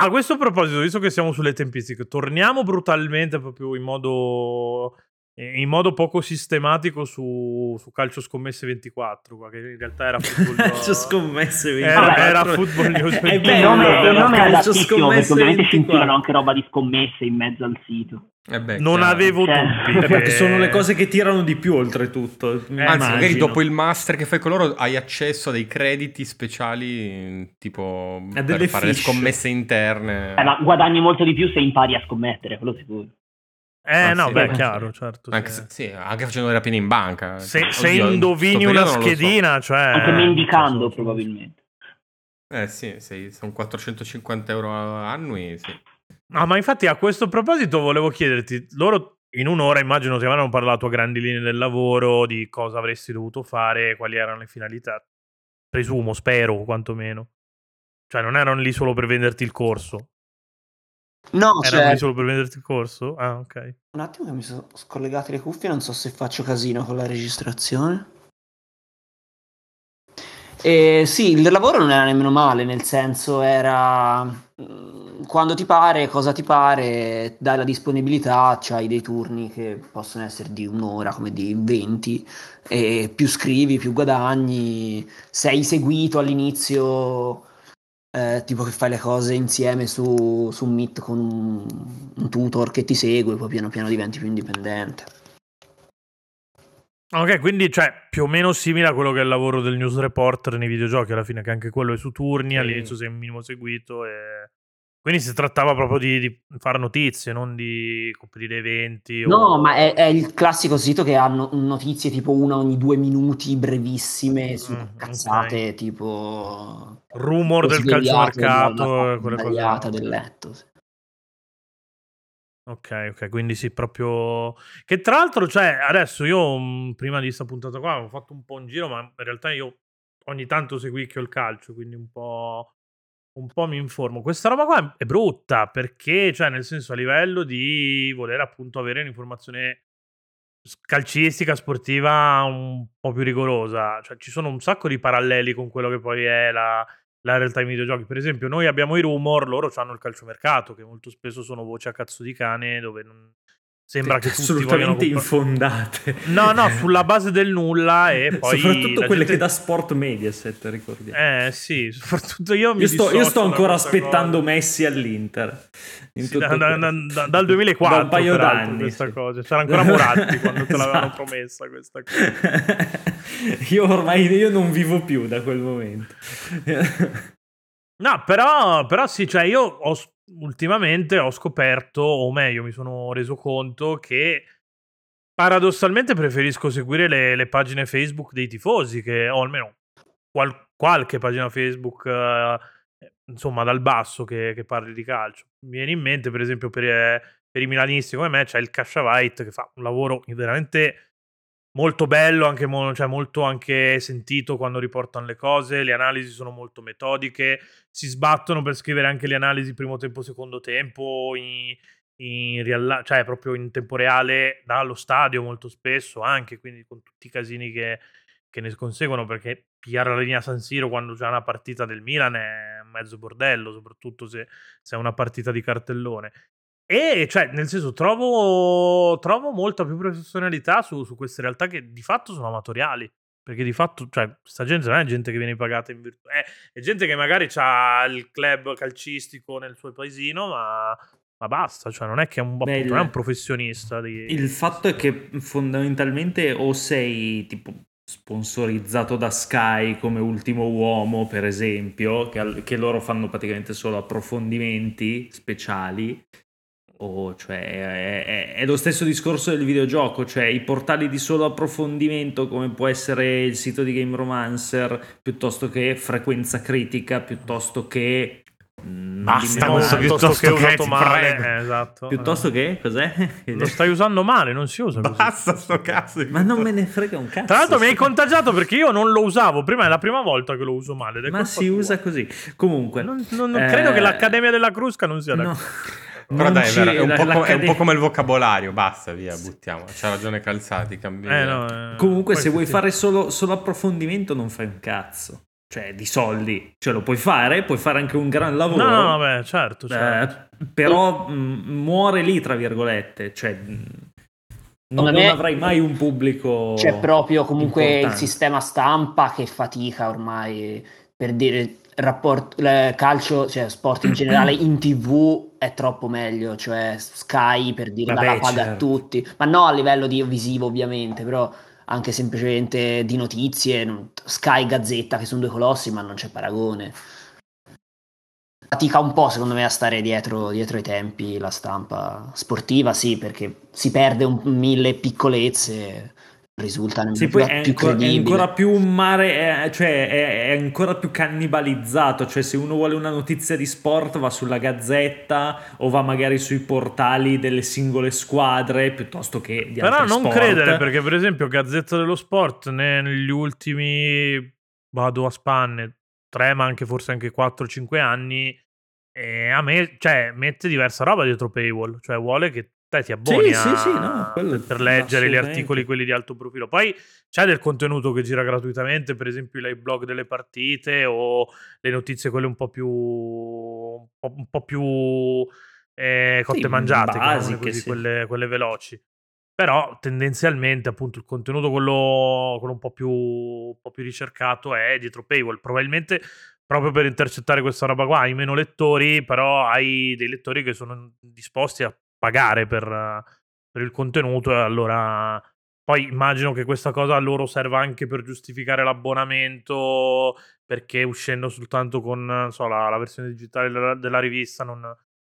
a questo proposito, visto che siamo sulle tempistiche, torniamo brutalmente proprio in modo, in modo poco sistematico su, su Calcio Scommesse 24, qua, che in realtà era *laughs* football, Calcio scommesse era, 24. era football news È 24. il bello, nome, il nome è calcio adattissimo perché scommesse ovviamente ci 24. infilano anche roba di scommesse in mezzo al sito. Eh beh, Non chiaro. avevo Cioè, dubbi. Eh, perché che- sono le cose che tirano di più oltretutto. Anzi, magari dopo il master che fai con loro hai accesso a dei crediti speciali, tipo A per fare le fiche. scommesse interne. Eh, ma guadagni molto di più se impari a scommettere, quello sicuro. Eh, Ah, no, sì. beh, Eh, chiaro, certo. Anche, se- se- sì, anche facendo le rapine in banca. se, Oddio, se indovini una lo so. schedina, cioè... Anche mendicando, probabilmente. Eh sì, sì, sono 450 euro annui, sì. Ah, ma infatti a questo proposito volevo chiederti, loro in un'ora immagino ti avranno parlato a grandi linee del lavoro, di cosa avresti dovuto fare, quali erano le finalità. Presumo, spero, quantomeno. Cioè, non erano lì solo per venderti il corso. No, Erano cioè, solo per venderti il corso? Ah, ok. un attimo che mi sono scollegate le cuffie, non so se faccio casino con la registrazione. E sì, il lavoro non era nemmeno male, nel senso era mm, quando ti pare, cosa ti pare, dai la disponibilità, c'hai dei turni che possono essere di un'ora come di 20 e più scrivi, più guadagni, sei seguito all'inizio, eh, tipo che fai le cose insieme su, su Meet con un, un tutor che ti segue, poi piano piano diventi più indipendente. Ok, quindi cioè più o meno simile a quello che è il lavoro del news reporter nei videogiochi, alla fine che anche quello è su turni, Sì. all'inizio sei un minimo seguito e... Quindi si trattava proprio di, di fare notizie, non di coprire eventi. o- No, ma è, è il classico sito che ha no- notizie tipo una ogni due minuti, brevissime, su Mm, cazzate tipo... Rumor del calciomercato, cose. sbagliata del letto. sì. Ok, ok, quindi sì, proprio... Che tra l'altro, cioè, adesso io mh, prima di sta puntata qua avevo fatto un po' un giro, ma in realtà io ogni tanto seguicchio il calcio, quindi un po'... Un po' mi informo. Questa roba qua è brutta perché, cioè, nel senso, a livello di voler appunto avere un'informazione calcistica, sportiva un po' più rigorosa, cioè, ci sono un sacco di paralleli con quello che poi è la, la realtà dei videogiochi. Per esempio, noi abbiamo i rumor, loro hanno il calciomercato, che molto spesso sono voci a cazzo di cane, dove non... sembra che assolutamente infondate. No, no, sulla base del nulla e *laughs* poi... Soprattutto quelle gente- che da Sport Mediaset, ricordiamo. Eh sì, soprattutto io mi io, sto, io sto ancora aspettando cosa. Messi all'Inter. In Sì, da- da- da- dal 2004 Da un paio d'anni. questa sì. cosa. C'era ancora Moratti *laughs* quando te l'avevano Esatto. promessa questa cosa. *laughs* io ormai io non vivo più da quel momento. No, però, però sì, cioè io ho, ultimamente ho scoperto, o meglio mi sono reso conto che paradossalmente preferisco seguire le, le pagine Facebook dei tifosi, che, o almeno qual- qualche pagina Facebook, eh, insomma, dal basso che, che parli di calcio. Mi viene in mente, per esempio, per, eh, per i milanisti come me, c'è il Casciavite che fa un lavoro veramente molto bello, anche, mo- cioè molto anche sentito quando riportano le cose, le analisi sono molto metodiche, si sbattono per scrivere anche le analisi primo tempo, secondo tempo, in, in real- cioè proprio in tempo reale dallo stadio molto spesso, anche quindi con tutti i casini che, che ne conseguono, perché pigliare la linea San Siro quando c'è una partita del Milan è mezzo bordello, soprattutto se, se è una partita di cartellone. E cioè, nel senso, trovo, trovo molta più professionalità su, su queste realtà che di fatto sono amatoriali. Perché di fatto, cioè, questa gente non è gente che viene pagata in virtù. È, è gente che magari ha il club calcistico nel suo paesino, ma, ma basta. Cioè, non è che è un, Beh, appunto, è un professionista. Di... Il fatto è che fondamentalmente o sei tipo sponsorizzato da Sky come ultimo uomo, per esempio, che, che loro fanno praticamente solo approfondimenti speciali. O cioè è, è- è lo stesso discorso del videogioco, cioè i portali di solo approfondimento come può essere il sito di Game Romancer, piuttosto che frequenza critica, piuttosto che mm, Basta non questo dimentico- piuttosto che piuttosto che, usato male. eh, esatto. piuttosto Eh. che cos'è? *laughs* Lo stai usando male, non si usa così. Basta sto cazzo. Ma non me piuttosto. ne frega un cazzo. Tra l'altro mi hai contagiato perché io non lo usavo. Prima è la prima volta che lo uso male. Ma si tua. usa così. Comunque, Non, non- non eh, credo che l'Accademia della Crusca non sia no. *laughs* Però Non dai, è, ci- vero, è, un po co- è un po' come il vocabolario, basta, via, buttiamo. C'ha ragione Calzati, cambia. Eh, no, eh, Comunque, se vuoi fare solo, solo approfondimento, non fai un cazzo. Cioè, di soldi. Cioè, lo puoi fare, puoi fare anche un gran lavoro. No, no, certo, Eh, certo. però mh, muore lì, tra virgolette. Cioè, mh, non, non me avrai mai un pubblico. C'è proprio comunque il importante. sistema stampa che fatica ormai per dire rapporto il calcio, cioè sport in generale in tv è troppo meglio, cioè Sky per dire Vabbè, la paga a certo. tutti, ma no a livello di visivo ovviamente, però anche semplicemente di notizie, Sky Gazzetta che sono due colossi ma non c'è paragone. Fatica un po' secondo me a stare dietro, dietro ai tempi la stampa sportiva, sì, perché si perde un mille piccolezze, risulta Sì, più, è, ancora, è credibile. ancora più un mare, è- cioè è, è ancora più cannibalizzato. Cioè, se uno vuole una notizia di sport, va sulla gazzetta o va magari sui portali delle singole squadre piuttosto che di Però altri non sport. credere, perché per esempio Gazzetta dello Sport negli ultimi, vado a spanne, 3 ma anche forse anche 4-5 anni, eh, a me, cioè, mette diversa roba dietro paywall, cioè vuole che te ti abboni Sì, sì, a- sì, no, quello per leggere gli articoli, quelli di alto profilo. Poi c'è del contenuto che gira gratuitamente, per esempio i blog delle partite o le notizie quelle un po' più un po', un po' più eh, cotte Sì, mangiate, basiche, così, sì. quelle, quelle veloci. Però tendenzialmente appunto il contenuto quello, quello un, po più, un po' più ricercato è dietro paywall. Probabilmente proprio per intercettare questa roba qua hai meno lettori, però hai dei lettori che sono disposti a pagare per, per il contenuto e allora poi immagino che questa cosa a loro serva anche per giustificare l'abbonamento perché uscendo soltanto con so, la, la versione digitale della, della rivista non,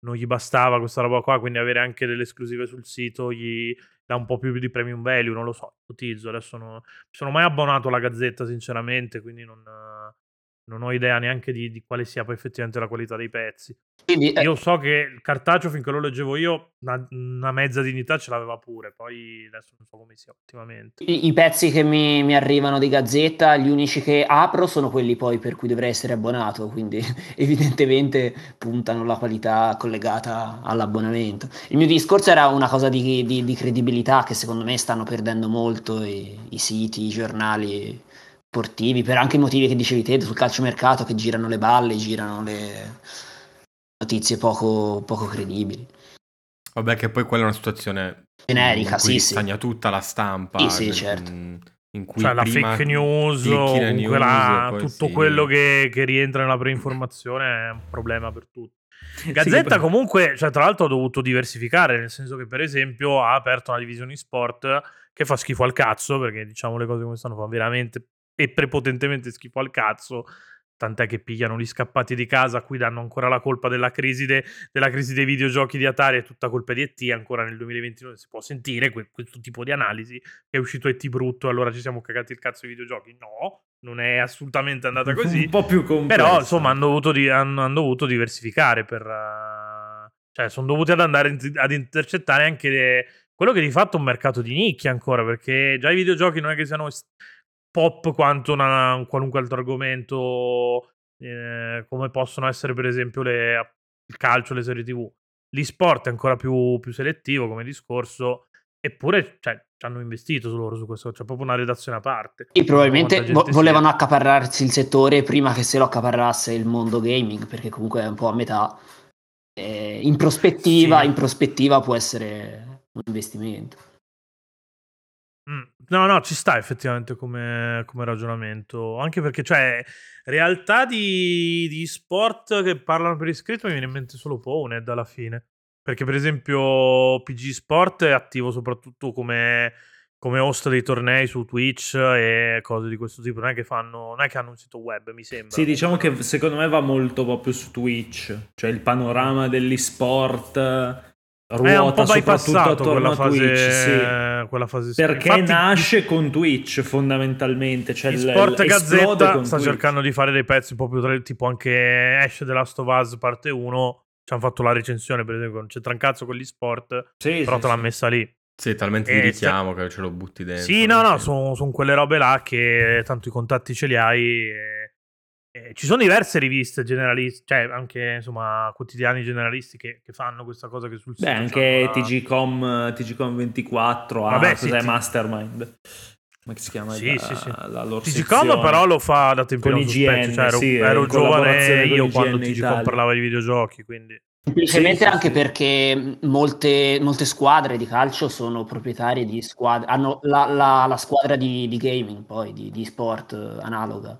non gli bastava questa roba qua, quindi avere anche delle esclusive sul sito gli dà un po' più di premium value, non lo so, ipotizzo, adesso non mi sono mai abbonato alla Gazzetta sinceramente, quindi non, non ho idea neanche di, di quale sia poi effettivamente la qualità dei pezzi. Quindi, eh, Io so che il cartaceo finché lo leggevo io una, una mezza dignità ce l'aveva pure, poi adesso non so come sia ultimamente. I, i pezzi che mi, mi arrivano di Gazzetta, gli unici che apro sono quelli poi per cui dovrei essere abbonato, quindi *laughs* evidentemente puntano la qualità collegata all'abbonamento. Il mio discorso era una cosa di, di- di credibilità che secondo me stanno perdendo molto i, i siti, i giornali sportivi, per anche i motivi che dicevi te sul calciomercato, che girano le balle, girano le notizie poco, poco credibili. Vabbè, che poi quella è una situazione Generica, in cui sì, sì. stagna tutta la stampa. Sì, sì, in- certo. In cui Cioè la fake news news la- poi tutto sì. quello che, che rientra nella preinformazione è un problema per tutti. Sì, Gazzetta che- comunque, cioè, tra l'altro ha dovuto diversificare, nel senso che per esempio ha aperto una divisione sport che fa schifo al cazzo, perché diciamo le cose come stanno fa veramente e prepotentemente schifo al cazzo, tant'è che pigliano gli scappati di casa a cui danno ancora la colpa della crisi, de- della crisi dei videogiochi di Atari, è tutta colpa di ET, ancora nel 2029 si può sentire que- questo tipo di analisi, che è uscito ET brutto, allora ci siamo cagati il cazzo ai videogiochi. No, non è assolutamente andata così. Un po' più complesso. Però, insomma, hanno dovuto, di- hanno, hanno dovuto diversificare per... eh, cioè, sono dovuti ad andare in- ad intercettare anche le- quello che di fatto è un mercato di nicchia ancora, perché già i videogiochi non è che siano es- pop quanto una- un qualunque altro argomento, eh, come possono essere per esempio le- il calcio, le serie tv. L'e-sport è ancora più, più selettivo come discorso, eppure cioè, ci hanno investito su loro su questo, c'è proprio una redazione a parte. Sì, probabilmente vo- volevano sia. accaparrarsi il settore prima che se lo accaparrasse il mondo gaming, perché comunque è un po' a metà. Eh, in prospettiva, Sì. in prospettiva può essere un investimento. No, no, ci sta effettivamente come, come ragionamento. Anche perché, cioè, realtà di, di sport che parlano per iscritto mi viene in mente solo Pwned alla fine. Perché, per esempio, PG Sport è attivo soprattutto come, come host dei tornei su Twitch e cose di questo tipo. Non è che fanno, non è che hanno un sito web, mi sembra. Sì, diciamo che secondo me va molto proprio su Twitch, cioè il panorama dell'e-sport eh, è un ruota po' soprattutto bypassato attorno quella a fase, Twitch, sì. quella fase. Perché Infatti, nasce con Twitch fondamentalmente, cioè il, Sport il- Gazzetta sta Twitch. cercando di fare dei pezzi un po' più tra tipo anche esce The Last of Us parte 1 ci hanno fatto la recensione per esempio non c'entra un cazzo con gli sport Sì, però sì, te l'ha sì. messa lì Sì, talmente di richiamo che ce lo butti dentro. sì no no Sì. sono quelle robe là che tanto i contatti ce li hai e, Eh, ci sono diverse riviste generalisti, cioè anche insomma quotidiani generalisti che, che fanno questa cosa che sul sito. Beh, anche una... TGCom, TGCom 24, Vabbè, ah, sì, cos'è sì. Mastermind. Come si chiama? Sì, la, sì, sì. La loro TGCom però lo fa da tempo in IGN, cioè ero, sì, ero giovane io quando TGCom Italia. parlava di videogiochi, quindi... Semplicemente anche perché molte, molte, squadre di calcio sono proprietarie di squadre, hanno la, la, la squadra di, di, gaming poi, di, di sport analoga.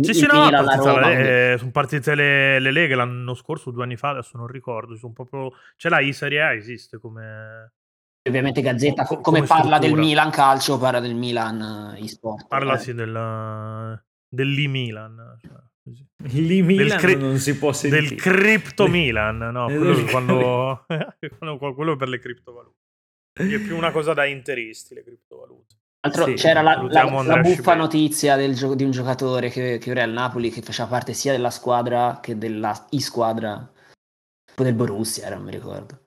Sì, sì, no, partita, le, sono partite le, le, leghe l'anno scorso, due anni fa, adesso non ricordo. Sono proprio... C'è la I-Serie A, esiste come... Ovviamente Gazzetta, come, come parla struttura. del Milan calcio, parla del Milan eh, e-sport. Parla eh. sì del, dell'I-Milan. Cioè, L'I-Milan cri- non si può sentire. Del Crypto Milan, no, quello, *laughs* quando, quello per le criptovalute. È più una cosa da interisti, le criptovalute. Altro, sì, c'era la, la, la buffa notizia gio- di un giocatore che, che ora è al Napoli che faceva parte sia della squadra che della i-squadra del Borussia, era, non mi ricordo.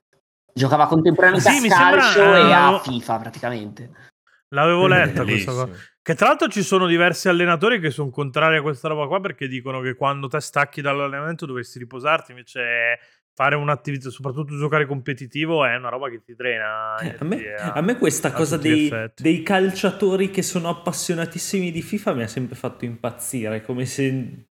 Giocava contemporaneamente sì, a calcio sembra... e a FIFA praticamente. L'avevo letta questa cosa. Che tra l'altro ci sono diversi allenatori che sono contrari a questa roba qua perché dicono che quando te stacchi dall'allenamento dovresti riposarti, invece fare un'attività, soprattutto giocare competitivo, è una roba che ti drena. Eh, a, me, a, a, me, questa cosa dei, dei, calciatori che sono appassionatissimi di FIFA mi ha sempre fatto impazzire, come se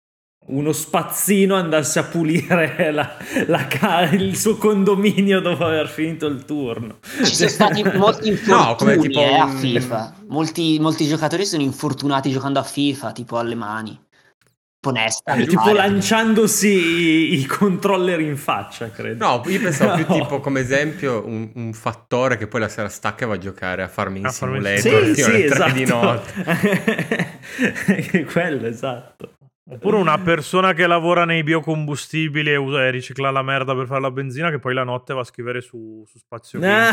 uno spazzino andasse a pulire *laughs* la, la, il suo condominio dopo aver finito il turno. Ci sono stati molti *laughs* infortuni no, tipo... eh, a FIFA. Molti, molti giocatori sono infortunati giocando a FIFA, tipo alle mani onesta. Tipo lanciandosi i, i, controller in faccia, credo. No, io pensavo *laughs* no. più tipo come esempio un, un, fattore che poi la sera stacca e va a giocare a Farming a Simulator *laughs* sì, sì, esatto. di notte. *laughs* Quello, esatto. Oppure una persona che lavora nei biocombustibili e, usa, e ricicla la merda per fare la benzina che poi la notte va a scrivere su, su spazio ah.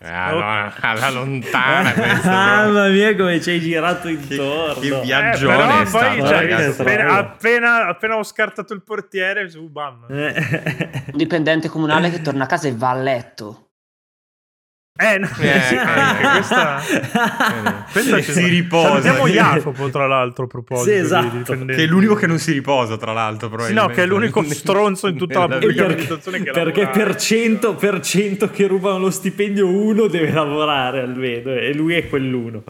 ah, no, alla lontana *laughs* mamma mia come ci hai girato intorno. Che, che viaggione eh, poi, cioè, appena, appena, appena, ho scartato il portiere su bam. Un dipendente comunale che torna a casa e va a letto eh, no, eh, sì, anche questa, *laughs* questa si riposa. Salutiamo Jacopo, tra l'altro, a proposito. Sì, esatto. Di che è l'unico che non si riposa, tra l'altro. Sì, no, che è l'unico *laughs* stronzo in tutta la pubblica amministrazione che Perché per 100, per 100 che rubano lo stipendio uno deve lavorare almeno e lui è quell'uno.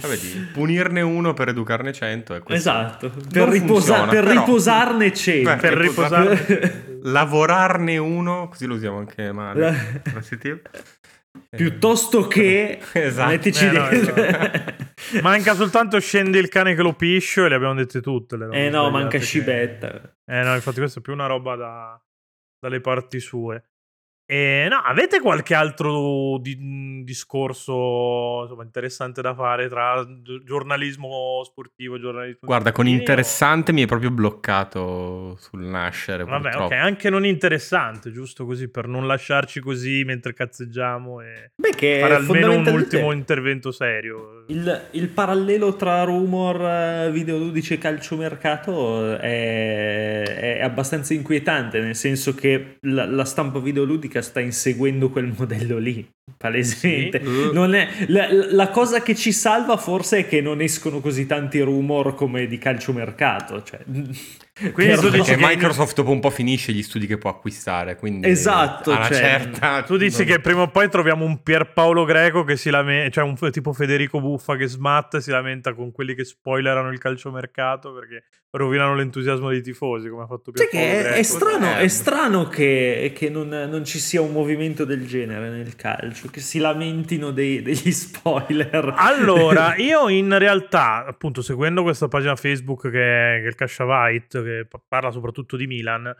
Vedi, punirne uno per educarne 100 Esatto, per, riposa- per però... riposarne 100. per riposarne... Lavorarne uno, così lo usiamo anche male. *laughs* Piuttosto che *laughs* esatto. mettici eh, no, esatto. *laughs* Manca soltanto scende il cane che lo piscio e le abbiamo dette tutte. Le eh no, manca scibetta. Che... Eh no, infatti questa è più una roba da... dalle parti sue. E, no, avete qualche altro di, discorso insomma, interessante da fare tra giornalismo sportivo e giornalismo Guarda, con interessante o... mi è proprio bloccato sul nascere. Vabbè, purtroppo. ok, anche non interessante, giusto così per non lasciarci così mentre cazzeggiamo e Beh, che fare almeno un ultimo intervento serio. Il, il parallelo tra rumor, eh, videoludici e calciomercato è, è abbastanza inquietante, nel senso che la, la stampa videoludica sta inseguendo quel *laughs* modello lì, palesemente. Uh. È, la, la, cosa che ci salva forse è che non escono così tanti rumor come di calciomercato. Cioè, *laughs* quindi tu dici che Microsoft dopo un po' finisce gli studi che può acquistare, quindi esatto, cioè, certa, tu dici non... che prima o poi troviamo un Pierpaolo Greco che si lamenta, cioè un tipo Federico Buffa che smatta e si lamenta con quelli che spoilerano il calciomercato perché rovinano l'entusiasmo dei tifosi, come ha fatto Pierpaolo cioè Greco. È strano, è strano che, che non, non, ci sia un movimento del genere nel calcio, che si lamentino dei, degli *laughs* spoiler. Allora, io in realtà, appunto, seguendo questa pagina Facebook che è, che è il Casciavite, che parla soprattutto di Milan,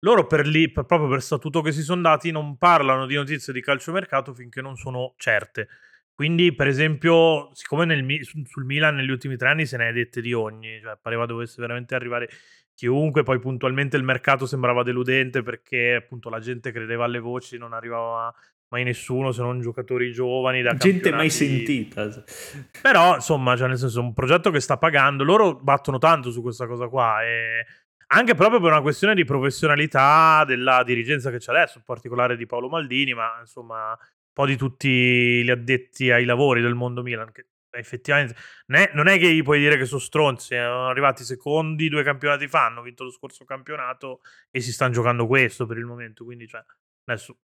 loro per lì, proprio per statuto che si sono dati, non parlano di notizie di calciomercato finché non sono certe. Quindi, per esempio, siccome nel, sul Milan negli ultimi tre anni se ne è dette di ogni, cioè pareva dovesse veramente arrivare chiunque, poi puntualmente il mercato sembrava deludente perché appunto la gente credeva alle voci, non arrivava mai nessuno se non giocatori giovani da gente mai sentita. Però insomma cioè nel senso è un progetto che sta pagando. Loro battono tanto su questa cosa qua e anche proprio per una questione di professionalità della dirigenza che c'è adesso, in particolare di Paolo Maldini, ma insomma un po' di tutti gli addetti ai lavori del mondo Milan, che effettivamente non è, non è, che gli puoi dire che sono stronzi, sono arrivati secondi due campionati fa, hanno vinto lo scorso campionato e si stanno giocando questo per il momento, quindi cioè, adesso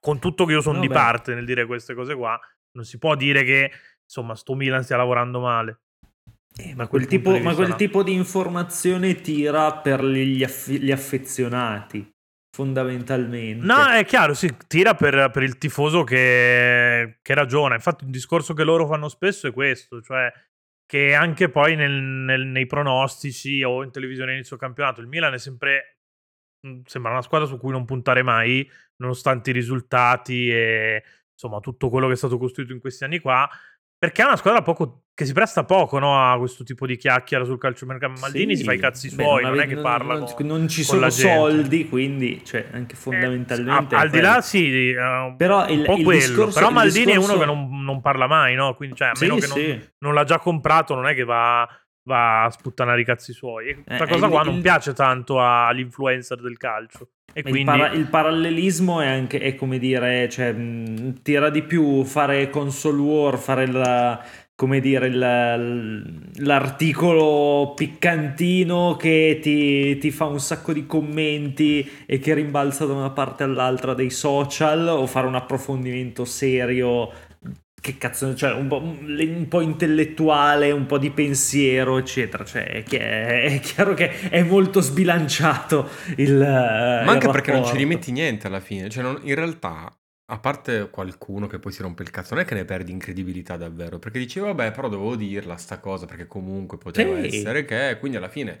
con tutto che io sono no, di beh. parte nel dire queste cose qua, non si può dire che insomma sto Milan stia lavorando male. Eh, ma, quel tipo, ma quel tipo, di informazione tira per gli, aff- gli affezionati fondamentalmente. No, è chiaro, sì, tira per, per il tifoso che, che, ragiona. Infatti, un discorso che loro fanno spesso è questo, cioè che anche poi nel, nel, nei pronostici o in televisione inizio campionato il Milan è sempre sembra una squadra su cui non puntare mai, nonostante i risultati e insomma tutto quello che è stato costruito in questi anni qua. Perché è una squadra poco, che si presta poco no, a questo tipo di chiacchiera sul calcio mercato. Maldini sì, si fa i cazzi suoi, beh, non, non, è che parla non, con, non ci sono soldi, quindi cioè, anche fondamentalmente. Eh, al di là, sì, uh, però il, il discorso, però Maldini discorso... è uno che non, non, parla mai, no? Quindi, cioè, a meno sì, che sì. non, l'ha già comprato, non è che va, va a sputtanare i cazzi suoi. E questa eh, cosa il, qua non piace tanto all'influencer del calcio. E quindi... il, para- il, parallelismo è anche, è come dire, cioè, mh, tira di più fare console war, fare la, come dire, il, l'articolo piccantino che ti, ti, fa un sacco di commenti e che rimbalza da una parte all'altra dei social o fare un approfondimento serio che cazzo, cioè un po', un po', intellettuale, un po' di pensiero, eccetera. Cioè, è, è chiaro che è molto sbilanciato il. Ma anche il perché non ci rimetti niente alla fine. Cioè, non, in realtà, a parte qualcuno che poi si rompe il cazzo, non è che ne perdi incredibilità davvero. Perché dici, vabbè, però dovevo dirla sta cosa, perché comunque poteva sì. essere che. Quindi alla fine.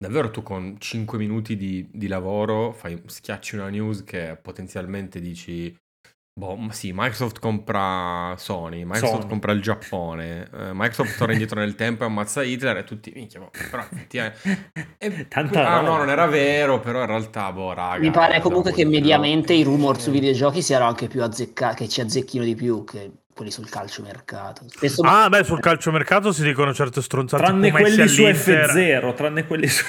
Davvero tu con 5 minuti di, di lavoro fai, schiacci una news che potenzialmente dici Boh, sì, Microsoft compra Sony, Microsoft Sony. compra il Giappone, eh, Microsoft torna indietro nel tempo e ammazza Hitler e tutti, minchia, boh, però effettivamente... E, *laughs* ah no, non era vero, però in realtà, boh, raga... Mi pare comunque che mediamente i rumor su videogiochi siano anche più azzeccati, che ci azzecchino di più che quelli sul calciomercato. Spesso ah, beh, sul calciomercato si dicono certe stronzate. Tranne quelli su F0, tranne quelli su...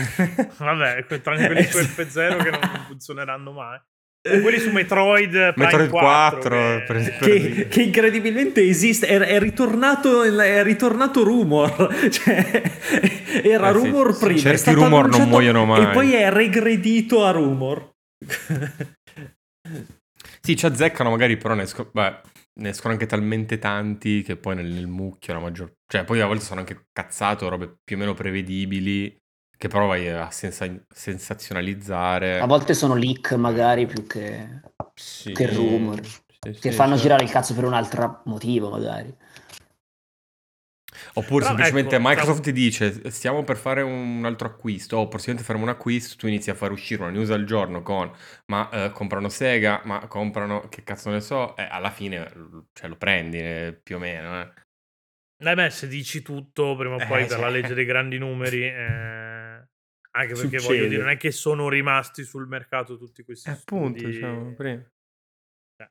Vabbè, tranne quelli su *laughs* F0 che non funzioneranno mai quelli su Metroid Prime Metroid 4, 4 che... Per, per che, che, incredibilmente esiste è, è, ritornato, è ritornato rumor. *laughs* Cioè, era eh rumor sì, prima certi rumor non muoiono mai. e poi è regredito a rumor. Sì ci azzeccano magari però ne, esco, beh, ne escono anche talmente tanti che poi nel, nel mucchio la maggior cioè poi a volte sono anche cazzato robe più o meno prevedibili che però vai a senza- sensazionalizzare. A volte sono leak magari più che, sì, che rumor. Sì, che sì, fanno girare il cazzo per un altro motivo magari. Oppure Però semplicemente ecco, Microsoft ti dice stiamo per fare un altro acquisto o possibilmente faremo un acquisto, tu inizi a far uscire una news al giorno con ma eh, comprano Sega, ma comprano che cazzo ne so, e alla fine cioè, lo prendi eh, più o meno. Eh. Eh beh, se dici tutto prima o poi eh, per cioè... la legge dei grandi *laughs* numeri... Eh anche perché Succede. voglio dire, non è che sono rimasti sul mercato tutti questi eh, appunto, diciamo, prima. Cioè,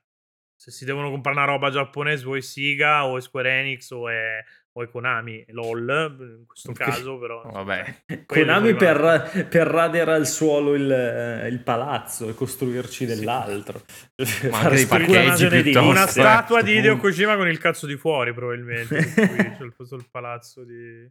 se si devono comprare una roba giapponese o è Siga o è Square Enix o è poi Konami, LOL in questo caso però oh, vabbè. Konami per, per, radere al suolo il, eh, il, palazzo e costruirci dell'altro. Ma *laughs* anche parcheggi piuttosto una statua di Hideo Kojima con il cazzo di fuori probabilmente *laughs* c'è il, il palazzo di,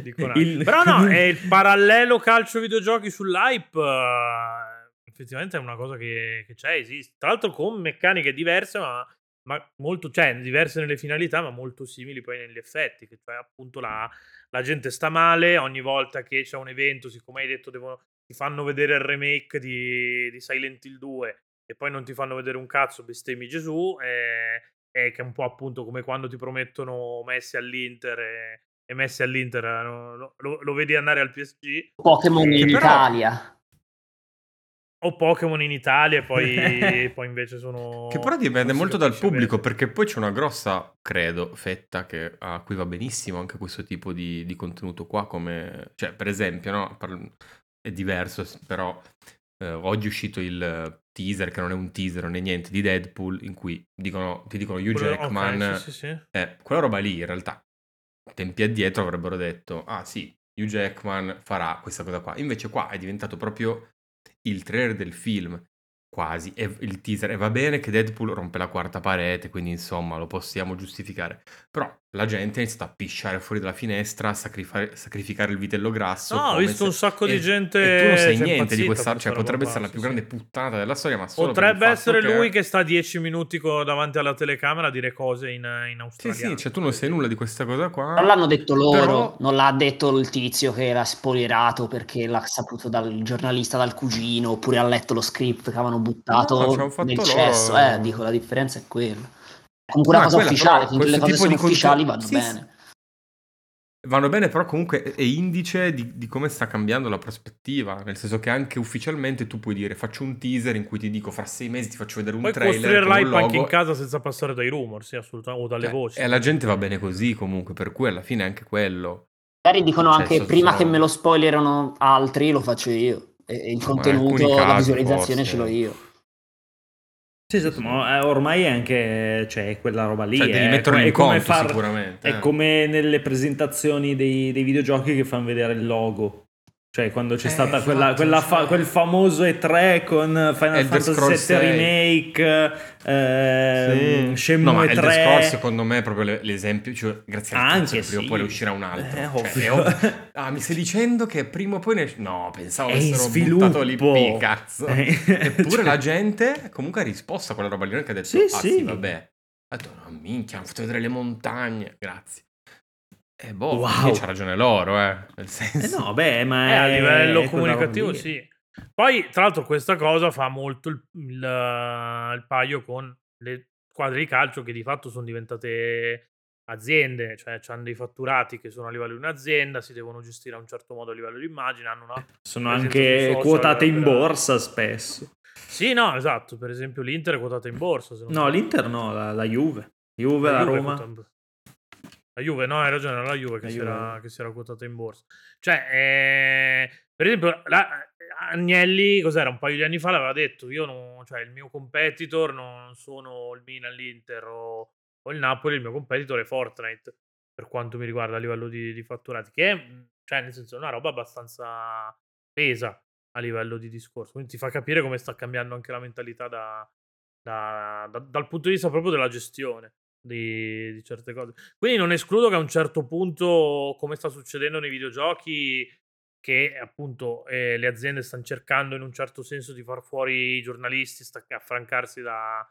di Konami. Il... però no *laughs* è il parallelo calcio videogiochi sull'hype uh, effettivamente è una cosa che, che c'è esiste. Tra l'altro con meccaniche diverse ma ma molto, cioè diverse nelle finalità, ma molto simili poi negli effetti, che cioè appunto la, la gente sta male, ogni volta che c'è un evento, siccome hai detto devono, ti fanno vedere il remake di, di Silent Hill 2 e poi non ti fanno vedere un cazzo, bestemmi Gesù, e, e che è un po' appunto come quando ti promettono Messi all'Inter e, e Messi all'Inter no, lo, lo, vedi andare al PSG. Pokémon in però, Italia o Pokémon in Italia e poi, *laughs* poi invece sono... Che però dipende molto dal pubblico bene. perché poi c'è una grossa, credo, fetta che, a cui va benissimo anche questo tipo di, di contenuto qua come... Cioè, per esempio, no? È diverso, però eh, oggi è uscito il teaser, che non è un teaser, non è niente, di Deadpool, in cui dicono, ti dicono Hugh Jackman... Okay, sì, sì, sì. Eh, quella roba lì, in realtà, tempi addietro avrebbero detto, ah sì, Hugh Jackman farà questa cosa qua. Invece qua è diventato proprio il trailer del film, quasi, e il teaser, e va bene che Deadpool rompe la quarta parete, quindi insomma lo possiamo giustificare, però la gente ha iniziato a pisciare fuori dalla finestra, a sacrificare, sacrificare il vitello grasso. No, ho come visto se- un sacco di e- gente. E tu non sai niente di questa, cioè potrebbe essere la più sì, grande sì. puttata della storia, ma solo Potrebbe essere che- lui che sta 10 minuti co- davanti alla telecamera a dire cose in, in Sì, australiano. sì, cioè tu non sai nulla di questa cosa qua. Non l'hanno detto loro, Però- non l'ha detto il tizio che era spoilerato perché l'ha saputo dal giornalista, dal cugino, oppure ha letto lo script che avevano buttato No, nel loro. cesso. Eh, dico, la differenza è quella. Comunque una No, cosa quella, ufficiale, però, finché le cose tipo sono ufficiali vanno sì, bene. Vanno bene, però comunque è indice di, di come sta cambiando la prospettiva. Nel senso che anche ufficialmente tu puoi dire faccio un teaser in cui ti dico fra sei mesi ti faccio vedere un Puoi trailer costruire con un l'hype anche in casa senza passare dai rumor, sì, assolutamente, o dalle Cioè, voci. E alla gente va bene così comunque, per cui alla fine è anche quello. Magari dicono Cioè, anche prima sono- che me lo spoilerano altri, lo faccio io. E e il contenuto, la visualizzazione forse. ce l'ho io. Sì, esatto, ma eh, ormai è anche cioè, quella roba lì. Cioè, devi metterlo in è come conto far- sicuramente. È eh. come nelle presentazioni dei, dei videogiochi che fanno vedere il logo. Cioè, quando c'è Eh, stata esatto, quella, quella fa- cioè- quel famoso E3 con Final Elder Fantasy VII 6. Remake, ehm, Sì. Shenmue no, ma Elder 3. Scrolls secondo me è proprio le- l'esempio, cioè, grazie a Anche Dio, prima o sì. poi ne uscirà un altro. Eh, Cioè, ovvio. *laughs* Ah, mi stai dicendo che prima o poi ne... No, pensavo È avessero buttato lì. P, cazzo. Eh, Eppure *laughs* cioè- la gente comunque ha risposto a quella roba lì, non è che ha detto, Sì, ah sì. sì, vabbè. Ha detto, no, minchia, hanno fatto vedere le montagne, grazie. E boh, Wow. c'ha ragione loro, eh. Nel Eh senso... no, beh, ma Eh, a livello comunicativo, sì. Poi, tra l'altro, questa cosa fa molto il, il- il paio con le squadre di calcio che di fatto sono diventate aziende, cioè hanno dei fatturati che sono a livello di un'azienda, si devono gestire a un certo modo a livello di immagine, hanno una Sono anche social, quotate in però- borsa spesso. Sì, no, esatto. Per esempio, l'Inter è quotata in borsa. se non No, l'Inter no, la, la Juve. Juve, la, La Juve Roma. quotata. La Juve, no, hai ragione, era la Juve che, La si, Juve. Era, che si era quotata in borsa. Cioè, eh, per esempio, la- Agnelli, cos'era, un paio di anni fa l'aveva detto, io non, cioè, il mio competitor non sono il Milan, l'Inter o, o il Napoli, il mio competitor è Fortnite, per quanto mi riguarda a livello di, di fatturati, che è, mh, cioè, nel senso, è una roba abbastanza pesa a livello di discorso. Quindi ti fa capire come sta cambiando anche la mentalità da- da- da- dal punto di vista proprio della gestione di, di certe cose. Quindi non escludo che a un certo punto, come sta succedendo nei videogiochi, che appunto eh, le aziende stanno cercando in un certo senso di far fuori i giornalisti, sta- affrancarsi da...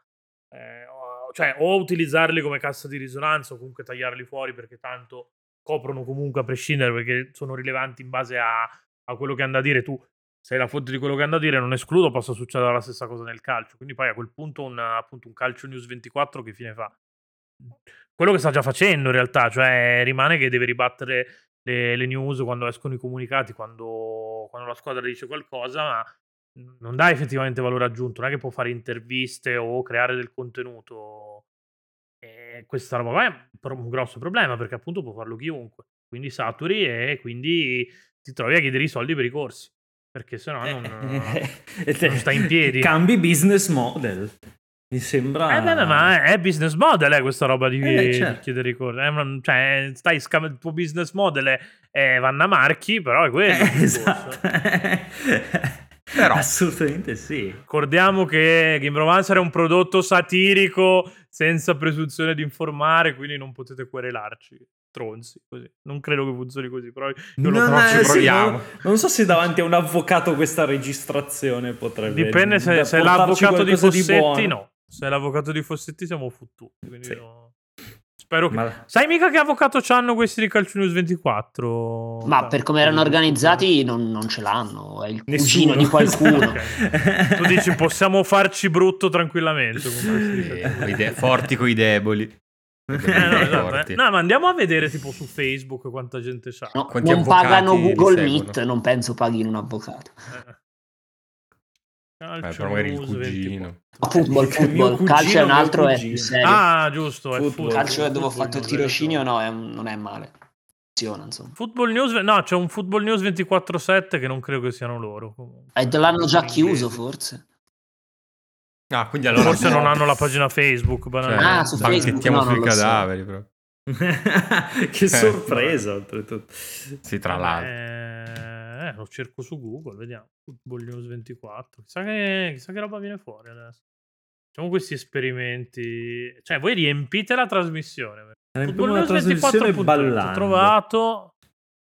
eh, o- cioè o utilizzarli come cassa di risonanza o comunque tagliarli fuori perché tanto coprono comunque a prescindere perché sono rilevanti in base a, a quello che hanno da dire. Tu sei la fonte di quello che hanno da dire non escludo possa succedere la stessa cosa nel calcio. Quindi poi a quel punto un, appunto un calcio news 24 che fine fa quello che sta già facendo in realtà cioè rimane che deve ribattere le, le news quando escono i comunicati quando, quando la squadra dice qualcosa ma non dà effettivamente valore aggiunto non è che può fare interviste o creare del contenuto e questa roba qua è un grosso problema perché appunto può farlo chiunque quindi saturi e quindi ti trovi a chiedere i soldi per i corsi perché sennò non, Eh, non sta in piedi. Cambi business model. Mi sembra. Eh, beh, beh, ma è, è business model, eh, questa roba di, Eh, di certo. chiedere i corsi. È una- cioè, stai scam- il tuo business model è, è Vanna Marchi, però è quello. Eh, esatto. *laughs* Però- Assolutamente sì. Ricordiamo che Game Romancer è un prodotto satirico senza presunzione di informare, quindi non potete querelarci. Tronzi, così. Non credo che funzioni così, però lo Non, faccio. è- ci sì, non- non so se davanti a un avvocato questa registrazione potrebbe. Dipende se, se è l'avvocato di Fossetti, buono. no. Se è l'avvocato di Fossetti siamo fottuti. Quindi Sì. no. Spero che... Ma- Sai mica che avvocato c'hanno questi di Calcio News 24? Ma Cioè, per come erano organizzati non, non ce l'hanno, è il Nessuno. cugino di qualcuno. *laughs* Tu dici possiamo farci brutto tranquillamente con questi di Sì, Calcio coi de- forti coi deboli. Eh, no, esatto, eh. No, ma andiamo a vedere tipo su Facebook quanta gente c'ha. No, Quanti non pagano Google seguono? Meet, non penso paghino un avvocato. Eh. Eh, Calcio però magari il News cugino. Ma football, football, calcio è un altro, è più serio. Ah, giusto. È Football. football. calcio è dove ho fatto il tirocinio, no, è un- non è male. Funziona, insomma. Football News, no, c'è un Football News 24-7 che non credo che siano loro. comunque. E l'hanno già chiuso, forse. Ah, quindi allora... Forse non no. hanno la pagina Facebook. Cioè, banalmente. Ah, su Facebook, banchettiamo no, sui lo so. cadaveri. proprio. *laughs* che Eh, sorpresa, oltretutto. Sì, tra Vabbè, l'altro. eh, lo cerco su Google, vediamo. Football News 24. Chissà che, chissà che roba viene fuori adesso. Facciamo questi esperimenti. Cioè, voi riempite la trasmissione. Una News trasmissione 24.it, ballando. trovato.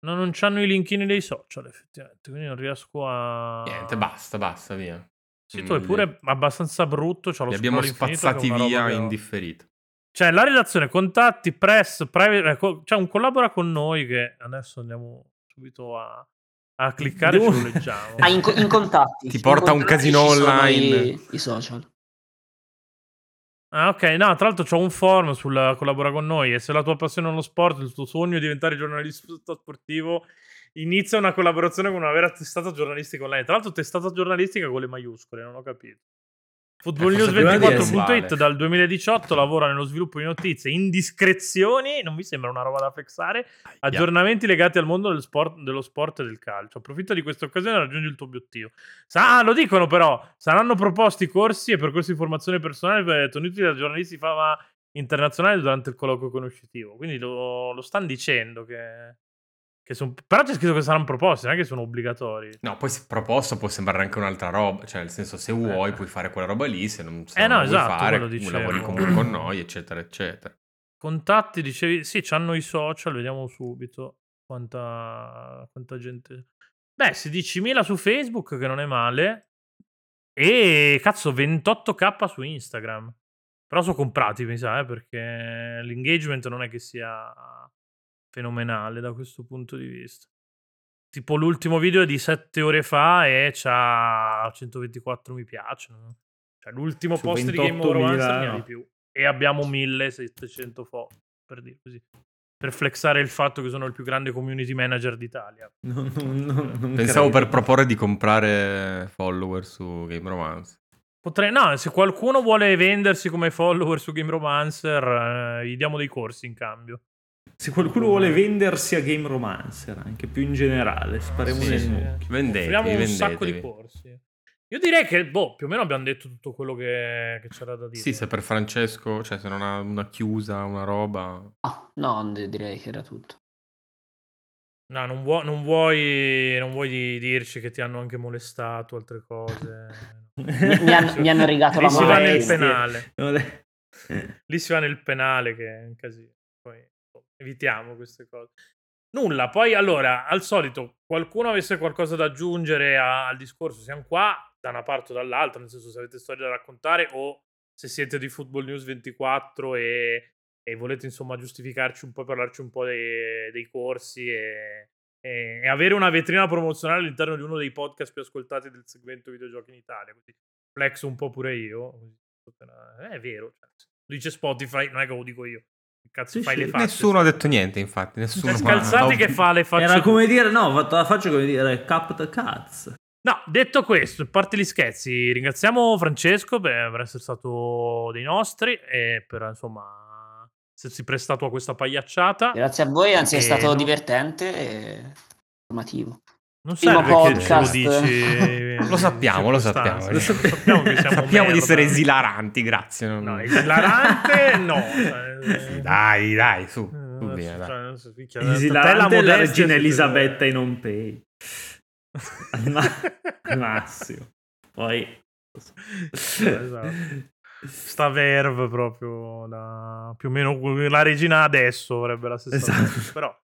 No, non c'hanno i linkini dei social, effettivamente. Quindi non riesco a. Niente, basta, basta, via. Il sito è Mm, pure abbastanza brutto. C'ha lo Li abbiamo spazzati via che in differito. Cioè, la redazione, contatti, press, private, c'è un collabora con noi che adesso andiamo subito a, a cliccare Devo- e ce lo leggiamo. Ah, in, co- in contatti. Ti In porta un casino online. I, i social. Ah, ok, no, tra l'altro c'ho un forum sul collabora con noi e se la tua passione è lo sport, il tuo sogno è diventare giornalista sportivo, inizia una collaborazione con una vera testata giornalistica online. Tra l'altro testata giornalistica con le maiuscole, non ho capito. Football Eh, News forse prima di 24.it essere- dal 2018 lavora nello sviluppo di notizie, indiscrezioni, non mi sembra una roba da flexare, aggiornamenti legati al mondo del sport, dello sport e del calcio. Approfitta di questa occasione e raggiungi il tuo obiettivo. Ah, lo dicono però, saranno proposti corsi e percorsi di formazione personale per tenuti da giornalisti fama internazionale durante il colloquio conoscitivo. Quindi lo, lo stanno dicendo che... che son- però c'è scritto che saranno proposti, non è che sono obbligatori. No, poi proposto può sembrare anche un'altra roba, cioè nel senso se vuoi puoi fare quella roba lì, se non, se Eh non no, vuoi esatto, fare, lavori comunque con noi, eccetera, eccetera. Contatti, dicevi, sì, c'hanno i social, vediamo subito quanta, quanta gente... Beh, 16.000 su Facebook, che non è male, e cazzo, 28k su Instagram. Però sono comprati, mi sa, eh, perché l'engagement non è che sia fenomenale da questo punto di vista. Tipo l'ultimo video è di 7 ore fa e c'ha 124 mi piacciono. Cioè l'ultimo Su post di Game 28.000 Romancer ne ha di più. E abbiamo 1700 follow, per dire così. Per flexare il fatto che sono il più grande community manager d'Italia. No, no, no, non Pensavo per credo. proporre di comprare follower su Game Romance. Potrei, no, se qualcuno vuole vendersi come follower su Game Romancer, eh, gli diamo dei corsi in cambio. Se qualcuno vuole vendersi a Game Romancer, anche più in generale, sparemo Sì, nel sì. mucchio. Vendetevi, un sacco di vendetevi. corsi. Io direi che, boh, più o meno abbiamo detto tutto quello che, che c'era da dire. Sì, se per Francesco, cioè se non ha una chiusa, una roba... Ah, no, direi che era tutto. No, non, vuoi, non, vuoi, non vuoi di- dirci che ti hanno anche molestato, altre cose. Mi, hanno, mi hanno rigato Lì la si va nel penale. Lì si va nel penale che è un casino. Poi evitiamo queste cose. Nulla, poi allora, al solito, qualcuno avesse qualcosa da aggiungere a- al discorso, siamo qua da una parte o dall'altra, nel senso se avete storie da raccontare o se siete di Football News 24 e, e volete insomma giustificarci un po', parlarci un po' dei, dei corsi e, e- avere una vetrina promozionale all'interno di uno dei podcast più ascoltati del segmento videogiochi in Italia, così flex un po' pure io. eh, È vero, cioè, lo dice Spotify, non è che lo dico io. Cazzo Sì, fai sì. le facce? Nessuno ha detto niente, infatti. Nessuno ha- Scalzati che fa le facce. Era come dire, no, ho fatto la faccia come dire Cap the Cats. No, detto questo, a parte gli scherzi, ringraziamo Francesco per, per essere stato dei nostri e per insomma essersi prestato a questa pagliacciata. Grazie a voi, anzi è stato divertente e informativo. Non Primo serve ce lo podcast. dici. *laughs* Lo sappiamo, lo sappiamo. Lo sappiamo che siamo *laughs* Sappiamo di essere esilaranti, grazie. non- No, esilarante no. *laughs* cioè, dai, dai, su. eh, su via, cioè, dai. la Esilarante la, modestia regina siete- Elisabetta in on pay. Al massimo. Poi... esatto. Sta verve proprio da più o meno la regina adesso avrebbe la stessa Esatto. cosa, però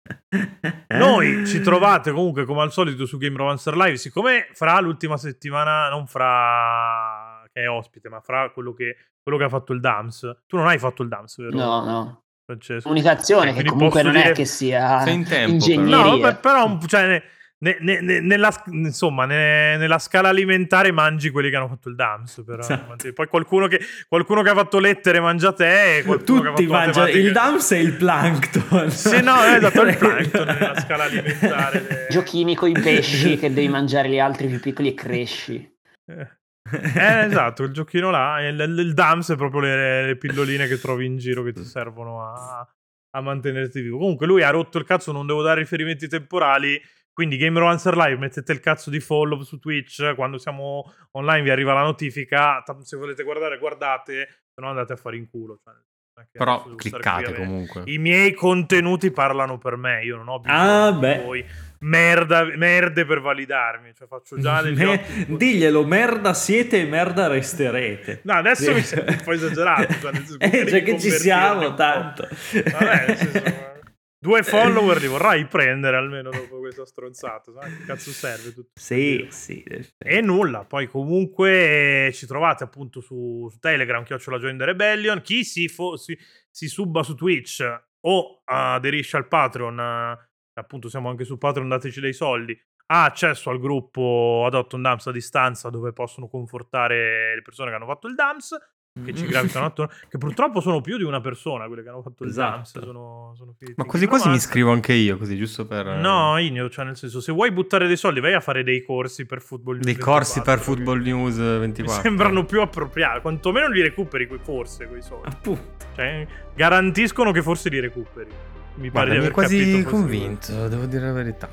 noi ci trovate comunque come al solito su Game Romancer Live siccome fra l'ultima settimana non fra che è ospite ma fra quello che, quello che ha fatto il DAMS tu non hai fatto il DAMS vero No, no. Francesco? Comunicazione Eh, che comunque non è dire- che sia in tempo, ingegneria. No, vabbè, però cioè, ne- ne- ne- ne- nella, insomma, ne- nella scala alimentare mangi quelli che hanno fatto il DAMS. Però. Esatto. Poi qualcuno che, qualcuno che ha fatto lettere mangia te e Tutti mangiano il Dams e il plankton. *laughs* Sì, no, è esatto, il *laughs* plankton nella scala alimentare. *laughs* Giochini con i pesci che devi mangiare gli altri più piccoli e cresci. Eh, eh, esatto, il giochino là. Il, il, il DAMS è proprio le, le pilloline che trovi in giro che ti servono a, a mantenerti vivo. Comunque lui ha rotto il cazzo, non devo dare riferimenti temporali. Quindi Game Romancer Live, mettete il cazzo di follow su Twitch, quando siamo online vi arriva la notifica, se volete guardare guardate, se no andate a fare in culo. Cioè, Però cliccate comunque. I miei contenuti parlano per me, io non ho bisogno Ah, di beh. voi merda, merde per validarmi. Cioè faccio già *laughs* degli Me- diglielo, merda siete e merda resterete. No, adesso mi *laughs* sembra un po' esagerato. Cioè, Eh, già che ci siamo, po'. tanto. Vabbè, nel senso, *laughs* due follower li vorrai prendere almeno dopo questa stronzata. sai? Che cazzo serve tutto? Sì, sì. E nulla, poi comunque ci trovate appunto su, su Telegram, chiocciola Join the Rebellion. Chi si, fo- si, si subba su Twitch o aderisce al Patreon, eh, appunto siamo anche su Patreon, dateci dei soldi, ha accesso al gruppo Adotta un Dams a distanza dove possono confortare le persone che hanno fatto il Dams, che ci gravitano attorno, che purtroppo sono più di una persona quelle che hanno fatto il Esatto. Dams. Sono, sono Ma quasi quasi mi iscrivo anche io, così, giusto per... No, Igno, cioè nel senso, se vuoi buttare dei soldi, vai a fare dei corsi per football news. Dei corsi 24, per Football News Mi 24. sembrano più appropriati. Quantomeno li recuperi quei forse quei soldi. Appunto. Cioè, garantiscono che forse li recuperi. Mi pare Guarda, di mi è aver quasi convinto, devo dire la verità.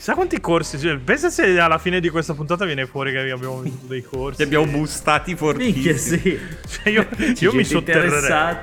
Chissà quanti corsi. Cioè, pensa se alla fine di questa puntata viene fuori che abbiamo vinto dei corsi. Ti abbiamo boostati fortissimi. Minchia, sì. Cioè, io, io mi sotterrerei.